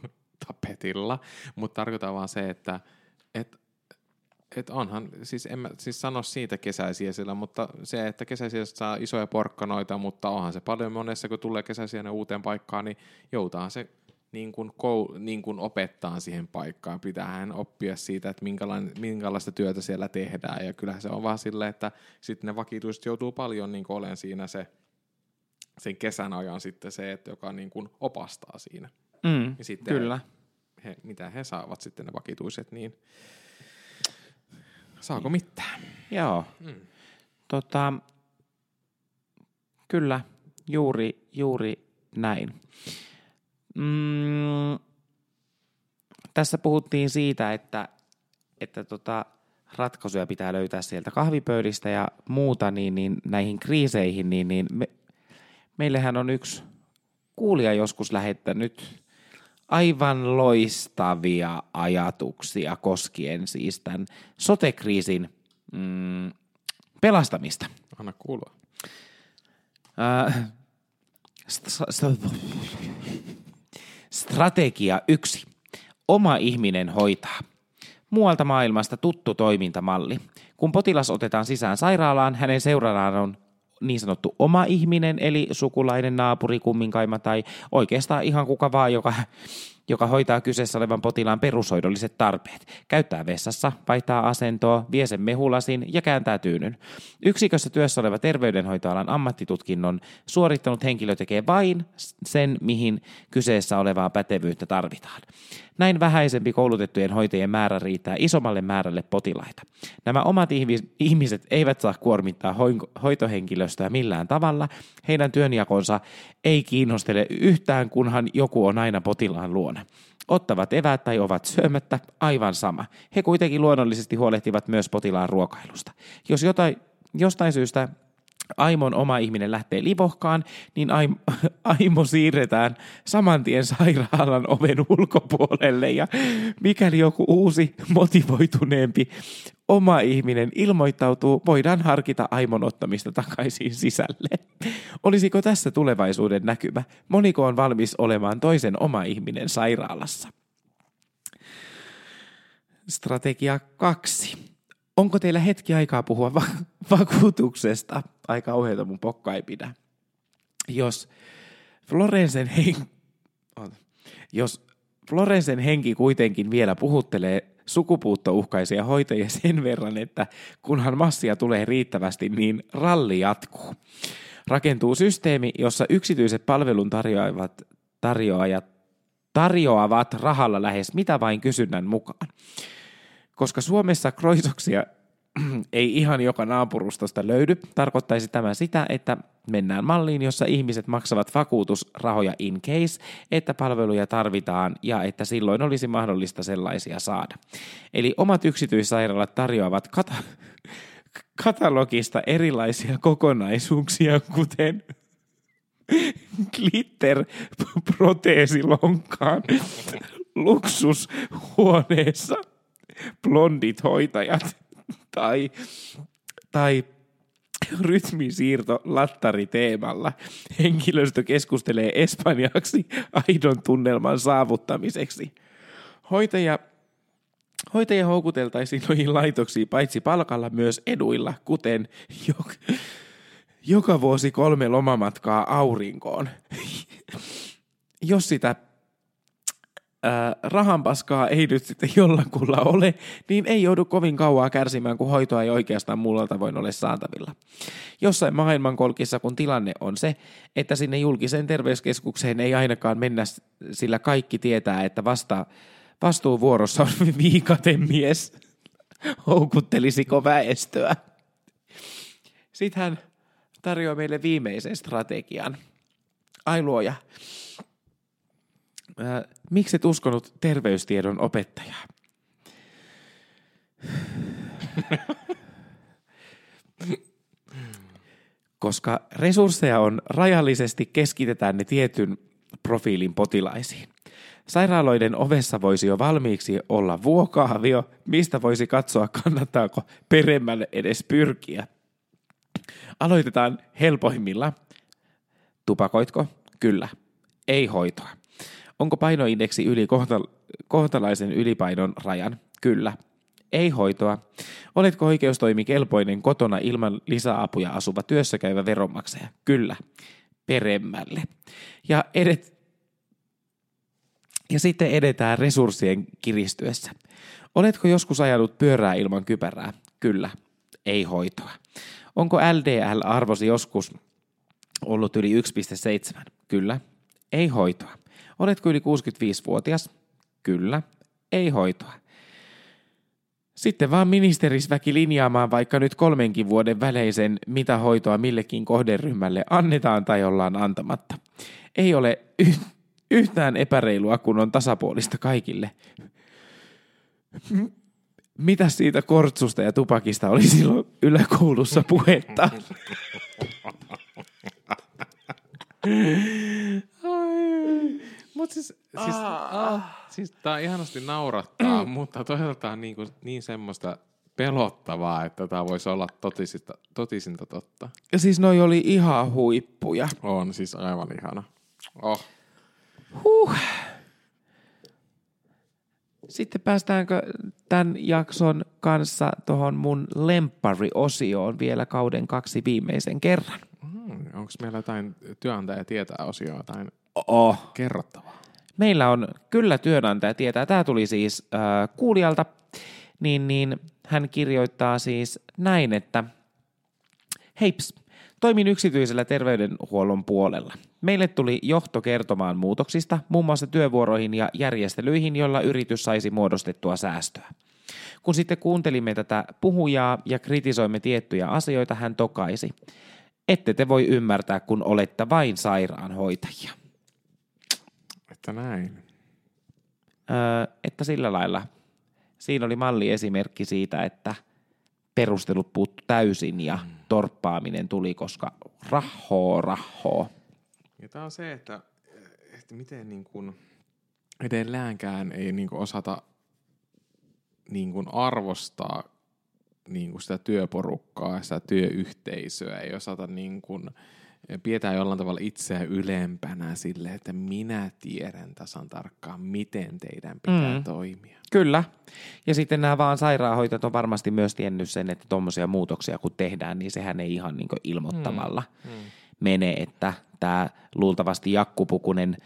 tapetilla. Mutta tarkoitan vaan se, että et, et onhan, siis en mä siis sano siitä kesäisiesillä, mutta se, että kesäisiästä saa isoja porkkanoita, mutta onhan se paljon monessa, kun tulee kesäisienä uuteen paikkaan, niin joutaa se niin kuin, kou, niin kuin opettaa siihen paikkaan. Pitäähän oppia siitä, että minkälaista työtä siellä tehdään. Ja kyllähän se on vaan silleen, että sitten ne vakituiset joutuu paljon niin olen siinä se, sen kesän ajan sitten se, että joka niin kuin opastaa siinä. Mm, ja sitten kyllä. He, mitä he saavat sitten ne vakituiset, niin saako mitään? Joo. Mm. Tota, kyllä, juuri, juuri näin. Mm, tässä puhuttiin siitä, että, että tota, ratkaisuja pitää löytää sieltä kahvipöydistä ja muuta, niin, niin näihin kriiseihin, niin, niin me, meillähän on yksi kuulija joskus lähettänyt aivan loistavia ajatuksia koskien siis tämän sotekriisin mm, pelastamista. Anna kuulua. Äh, Strategia 1. Oma ihminen hoitaa. Muualta maailmasta tuttu toimintamalli. Kun potilas otetaan sisään sairaalaan, hänen seurallaan on niin sanottu oma ihminen, eli sukulainen, naapuri, kumminkaima tai oikeastaan ihan kuka vaan, joka joka hoitaa kyseessä olevan potilaan perushoidolliset tarpeet. Käyttää vessassa, vaihtaa asentoa, vie sen mehulasin ja kääntää tyynyn. Yksikössä työssä oleva terveydenhoitoalan ammattitutkinnon suorittanut henkilö tekee vain sen, mihin kyseessä olevaa pätevyyttä tarvitaan. Näin vähäisempi koulutettujen hoitajien määrä riittää isommalle määrälle potilaita. Nämä omat ihmiset eivät saa kuormittaa hoitohenkilöstöä millään tavalla. Heidän työnjakonsa ei kiinnostele yhtään, kunhan joku on aina potilaan luona. Ottavat eväät tai ovat syömättä, aivan sama. He kuitenkin luonnollisesti huolehtivat myös potilaan ruokailusta. Jos jotain, jostain syystä Aimon oma ihminen lähtee livohkaan, niin Aimo siirretään saman tien sairaalan oven ulkopuolelle ja mikäli joku uusi motivoituneempi oma ihminen ilmoittautuu, voidaan harkita Aimon ottamista takaisin sisälle. Olisiko tässä tulevaisuuden näkymä? Moniko on valmis olemaan toisen oma ihminen sairaalassa? Strategia kaksi. Onko teillä hetki aikaa puhua va- vakuutuksesta? Aika kauheita mun pokka ei pidä. Jos Florensen henki, jos Florensen henki kuitenkin vielä puhuttelee sukupuuttouhkaisia hoitajia sen verran, että kunhan massia tulee riittävästi, niin ralli jatkuu. Rakentuu systeemi, jossa yksityiset palveluntarjoajat tarjoajat tarjoavat rahalla lähes mitä vain kysynnän mukaan. Koska Suomessa kroisoksia ei ihan joka naapurustosta löydy, tarkoittaisi tämä sitä, että mennään malliin, jossa ihmiset maksavat vakuutusrahoja in case, että palveluja tarvitaan ja että silloin olisi mahdollista sellaisia saada. Eli omat yksityissairaalat tarjoavat kata- katalogista erilaisia kokonaisuuksia, kuten glitter proteesilonkaan luksushuoneessa – blondit hoitajat tai, tai rytmisiirto lattariteemalla. Henkilöstö keskustelee espanjaksi aidon tunnelman saavuttamiseksi. Hoitaja Hoitajia houkuteltaisiin noihin laitoksiin paitsi palkalla myös eduilla, kuten joka, joka vuosi kolme lomamatkaa aurinkoon. Jos sitä ää, rahanpaskaa ei nyt sitten jollakulla ole, niin ei joudu kovin kauaa kärsimään, kun hoitoa ei oikeastaan muulla tavoin ole saatavilla. Jossain maailmankolkissa, kun tilanne on se, että sinne julkiseen terveyskeskukseen ei ainakaan mennä, sillä kaikki tietää, että vasta vastuuvuorossa on viikaten mies, houkuttelisiko väestöä. Sitten hän tarjoaa meille viimeisen strategian. Ai luoja, Äh, miksi et uskonut terveystiedon opettajaa? Koska resursseja on rajallisesti, keskitetään ne tietyn profiilin potilaisiin. Sairaaloiden ovessa voisi jo valmiiksi olla vuokaavio, mistä voisi katsoa, kannattaako peremmälle edes pyrkiä. Aloitetaan helpoimmilla. Tupakoitko? Kyllä. Ei hoitoa. Onko painoindeksi yli kohtal- kohtalaisen ylipainon rajan? Kyllä. Ei hoitoa. Oletko oikeustoimikelpoinen kotona ilman lisäapuja asuva työssäkäyvä veronmaksaja? Kyllä. Peremmälle. Ja edet... Ja sitten edetään resurssien kiristyessä. Oletko joskus ajanut pyörää ilman kypärää? Kyllä. Ei hoitoa. Onko LDL-arvosi joskus ollut yli 1,7? Kyllä. Ei hoitoa. Oletko yli 65-vuotias? Kyllä. Ei hoitoa. Sitten vaan ministerisväki linjaamaan vaikka nyt kolmenkin vuoden väleisen, mitä hoitoa millekin kohderyhmälle annetaan tai ollaan antamatta. Ei ole y- yhtään epäreilua, kun on tasapuolista kaikille. Mitä siitä kortsusta ja tupakista oli silloin yläkoulussa puhetta? Mutta siis, siis, ah. siis tää ihanasti naurattaa, mutta toisaalta on niin, kuin, niin semmoista pelottavaa, että tämä voisi olla totisinta, totisinta totta. Ja siis noi oli ihan huippuja. On siis aivan ihana. Oh. Huh. Sitten päästäänkö tämän jakson kanssa tuohon mun lemppari-osioon vielä kauden kaksi viimeisen kerran? Hmm, Onko meillä jotain työnantaja tietää osioa jotain Oh. kerrottavaa? Meillä on kyllä työnantaja tietää. Tämä tuli siis äh, kuulijalta, niin, niin hän kirjoittaa siis näin, että heips, toimin yksityisellä terveydenhuollon puolella. Meille tuli johto kertomaan muutoksista, muun muassa työvuoroihin ja järjestelyihin, joilla yritys saisi muodostettua säästöä. Kun sitten kuuntelimme tätä puhujaa ja kritisoimme tiettyjä asioita, hän tokaisi. Ette te voi ymmärtää, kun olette vain sairaanhoitajia. Että näin. Öö, että sillä lailla siinä oli malliesimerkki siitä, että perustelut puuttu täysin ja torppaaminen tuli, koska rahoo, rahoo. Ja tämä on se, että, että miten niin kuin edelläänkään ei niin kuin osata niin kuin arvostaa niin kuin sitä työporukkaa, sitä työyhteisöä, ei osata niin kuin pidetään jollain tavalla itseä ylempänä sille, että minä tiedän tasan tarkkaan, miten teidän pitää Mm. toimia. Kyllä. Ja sitten nämä vaan sairaanhoitajat on varmasti myös tiennyt sen, että tuommoisia muutoksia kun tehdään, niin sehän ei ihan niin ilmoittamalla Mm. mene, että tämä luultavasti jakkupukunen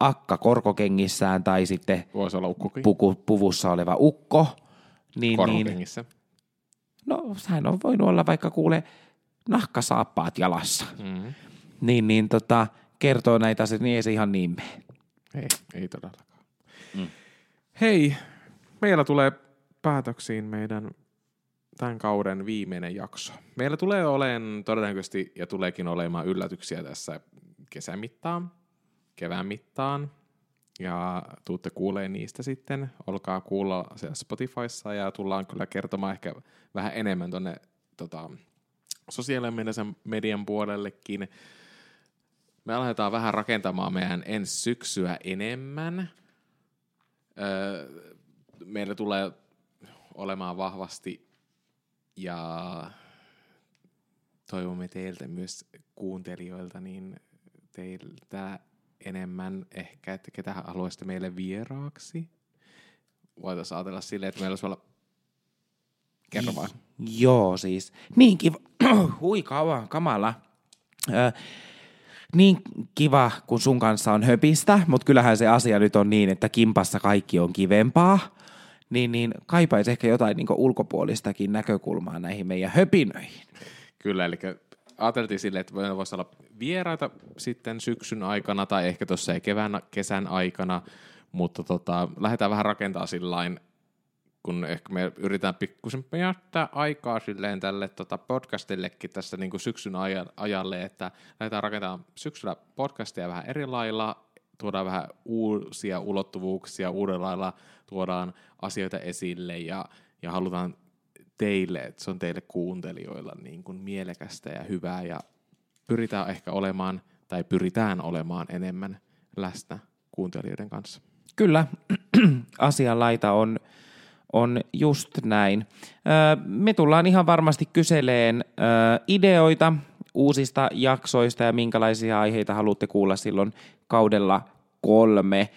akka korkokengissään tai sitten Voisi olla ukkokin puku, puvussa oleva ukko, niin, niin korkokengissä. no sehän on voinut olla vaikka kuule nahkasaappaat jalassa. Mm. Niin, niin tota, kertoo näitä asioita, niin ei se ihan niin mene. Ei, ei todellakaan. Mm. Hei, meillä tulee päätöksiin meidän tämän kauden viimeinen jakso. Meillä tulee olemaan todennäköisesti ja tuleekin olemaan yllätyksiä tässä kesän mittaan, kevään mittaan. Ja tuutte kuulee niistä sitten. Olkaa kuulla siellä Spotifyssa ja tullaan kyllä kertomaan ehkä vähän enemmän tonne tota, sosiaalisen median puolellekin. Me aletaan vähän rakentamaan meidän ensi syksyä enemmän. Öö, meillä tulee olemaan vahvasti ja toivomme teiltä myös kuuntelijoilta, niin teiltä enemmän ehkä, että ketä haluaisitte meille vieraaksi. Voitaisiin ajatella silleen, että meillä olisi olla... Kerro vaan. Joo, siis niin kiva, hui kauan, kamala. Ö, niin kiva, kun sun kanssa on höpistä, mutta kyllähän se asia nyt on niin, että kimpassa kaikki on kivempaa. Niin, niin kaipaisi ehkä jotain niin ulkopuolistakin näkökulmaa näihin meidän höpinöihin. Kyllä, eli ajateltiin silleen, että meillä voisi olla vieraita sitten syksyn aikana tai ehkä tuossa kevään, kesän aikana, mutta tota, lähdetään vähän rakentaa sillain, kun ehkä me yritetään pikkusen jättää aikaa silleen tälle tota podcastillekin tässä niin kuin syksyn aja- ajalle, että lähdetään rakentamaan syksyllä podcastia vähän eri lailla, tuodaan vähän uusia ulottuvuuksia, uudella lailla tuodaan asioita esille ja, ja halutaan teille, että se on teille kuuntelijoilla niin kuin mielekästä ja hyvää ja pyritään ehkä olemaan tai pyritään olemaan enemmän läsnä kuuntelijoiden kanssa. Kyllä, asianlaita on, on just näin. Me tullaan ihan varmasti kyseleen ideoita uusista jaksoista ja minkälaisia aiheita haluatte kuulla silloin kaudella kolme.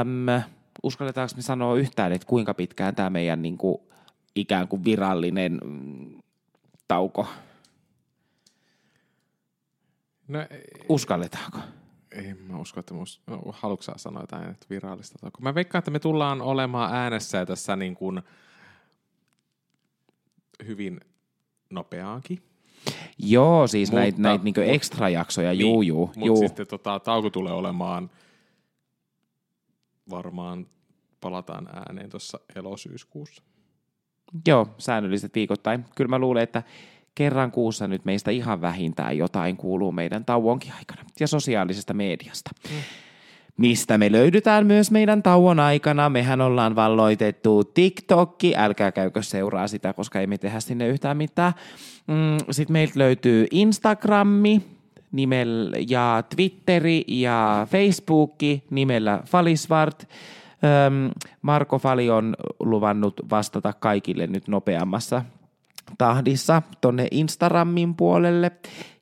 Öm, uskalletaanko me sanoa yhtään, että kuinka pitkään tämä meidän niin kuin, ikään kuin virallinen mm, tauko? No, Uskalletaanko? En mä usko, että mus, no, haluatko sanoa jotain että virallista? taukoa? Mä veikkaan, että me tullaan olemaan äänessä tässä niin kuin hyvin nopeaankin. Joo, siis Mutta- näitä näit niinku mut- ekstra jaksoja, juu, juu, Mutta juu. sitten tota, tauko tulee olemaan varmaan palataan ääneen tuossa elosyyskuussa. Joo, säännölliset viikoittain. Kyllä mä luulen, että kerran kuussa nyt meistä ihan vähintään jotain kuuluu meidän tauonkin aikana ja sosiaalisesta mediasta. Mm. Mistä me löydytään myös meidän tauon aikana. Mehän ollaan valloitettu TikTokki, älkää käykö seuraa sitä, koska ei me tehdä sinne yhtään mitään. Mm, Sitten meiltä löytyy Instagrammi nimellä, ja Twitteri ja Facebookki nimellä Falisvart. Öm, Marko Fali on luvannut vastata kaikille nyt nopeammassa tahdissa tonne Instagramin puolelle.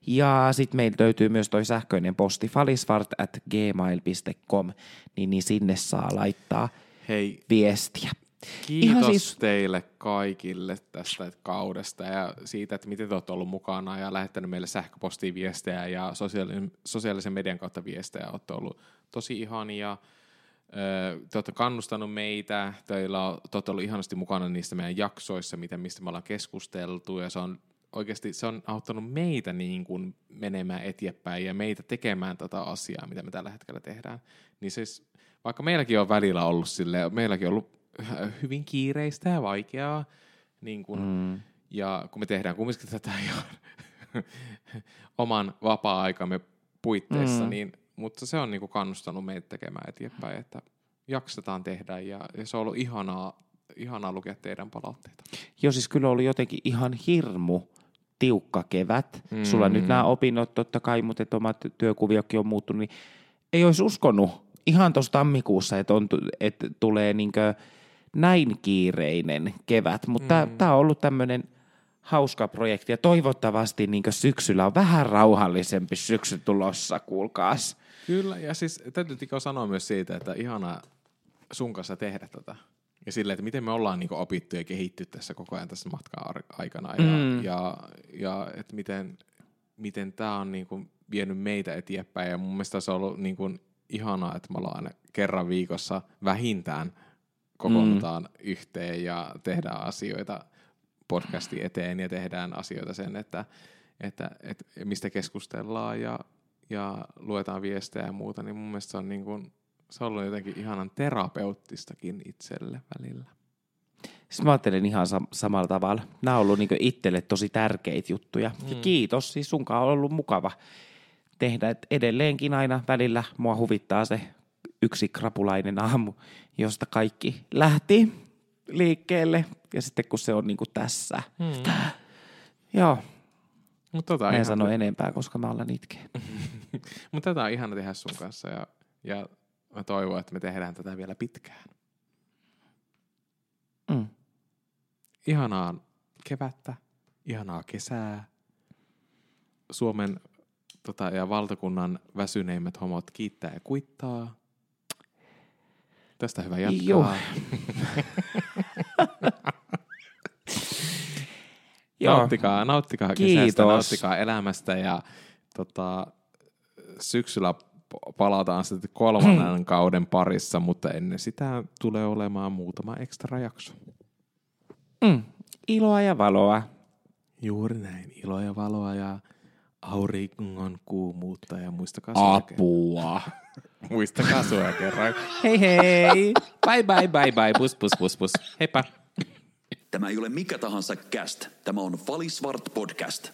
Ja sitten meiltä löytyy myös toi sähköinen posti falisvart at gmail.com, niin, niin sinne saa laittaa Hei, viestiä. kiitos Ihan siis... teille kaikille tästä kaudesta ja siitä, että miten te olette ollut mukana ja lähettänyt meille sähköpostiin viestejä ja sosiaalisen, sosiaalisen median kautta viestejä. Olette ollut tosi ihania. Te olette kannustanut meitä, teillä on, te olette ollut ihanasti mukana niistä meidän jaksoissa, miten, mistä me ollaan keskusteltu ja se on oikeasti se on auttanut meitä niin kuin menemään eteenpäin ja meitä tekemään tätä asiaa, mitä me tällä hetkellä tehdään. Niin siis, vaikka meilläkin on välillä ollut sille, meilläkin on ollut hyvin kiireistä ja vaikeaa, niin kuin, mm. ja kun me tehdään kumminkin tätä ihan oman vapaa-aikamme puitteissa, mm. niin, mutta se on niin kuin kannustanut meitä tekemään eteenpäin, että jaksetaan tehdä ja, ja se on ollut ihanaa, ihanaa lukea teidän palautteita. Joo, siis kyllä oli jotenkin ihan hirmu tiukka kevät. Mm. Sulla nyt nämä opinnot totta kai, mutta et omat työkuviokin on muuttunut, niin ei olisi uskonut ihan tuossa tammikuussa, että, on, että tulee niinkö näin kiireinen kevät, mutta mm. tämä on ollut tämmöinen hauska projekti ja toivottavasti niinkö syksyllä on vähän rauhallisempi syksy tulossa, kuulkaas. Kyllä, ja siis täytyy sanoa myös siitä, että ihanaa sun kanssa tehdä tätä. Ja silleen, että miten me ollaan niin opittu ja kehitty tässä koko ajan tässä matkan aikana. Ja, Mm. ja, ja että miten, miten tämä on niin kuin vienyt meitä eteenpäin. Ja mun mielestä se on ollut niin kuin ihanaa, että me ollaan aina kerran viikossa vähintään kokoonnutaan mm. yhteen ja tehdään asioita podcastin eteen ja tehdään asioita sen, että, että, että mistä keskustellaan ja, ja luetaan viestejä ja muuta, niin mun mielestä se on, niin kuin, se on ollut jotenkin ihanan terapeuttistakin itselle välillä. Siis mä ajattelen ihan sam- samalla tavalla. Nämä on ollut niin itselle tosi tärkeitä juttuja. Mm. Ja kiitos, siis sunkaan on ollut mukava tehdä. Et edelleenkin aina välillä mua huvittaa se yksi krapulainen aamu, josta kaikki lähti liikkeelle. Ja sitten kun se on niin tässä. Hmm. Joo, Mutta tota, en ihan sano enempää, koska mä alan itkeä. Mutta tätä on ihana tehdä sun kanssa ja, ja mä toivon, että me tehdään tätä vielä pitkään. Mm. Ihanaa kevättä, ihanaa kesää. Suomen tota, ja valtakunnan väsyneimmät homot kiittää ja kuittaa. Tästä hyvä jatkaa. Joo. Joo. Nauttikaa, nauttikaa kesästä, Kiitos. nauttikaa elämästä ja tota, syksyllä palataan sitten kolmannen kauden parissa, mutta ennen sitä tulee olemaan muutama ekstra jakso. Mm. Iloa ja valoa. Juuri näin, iloa ja valoa ja auringon kuumuutta ja muistakaa Apua. Muistakaa suoja kerran. hei hei. Bye bye bye bye. Pus pus pus pus. Heippa! Tämä ei ole mikä tahansa cast. Tämä on Falisvart podcast.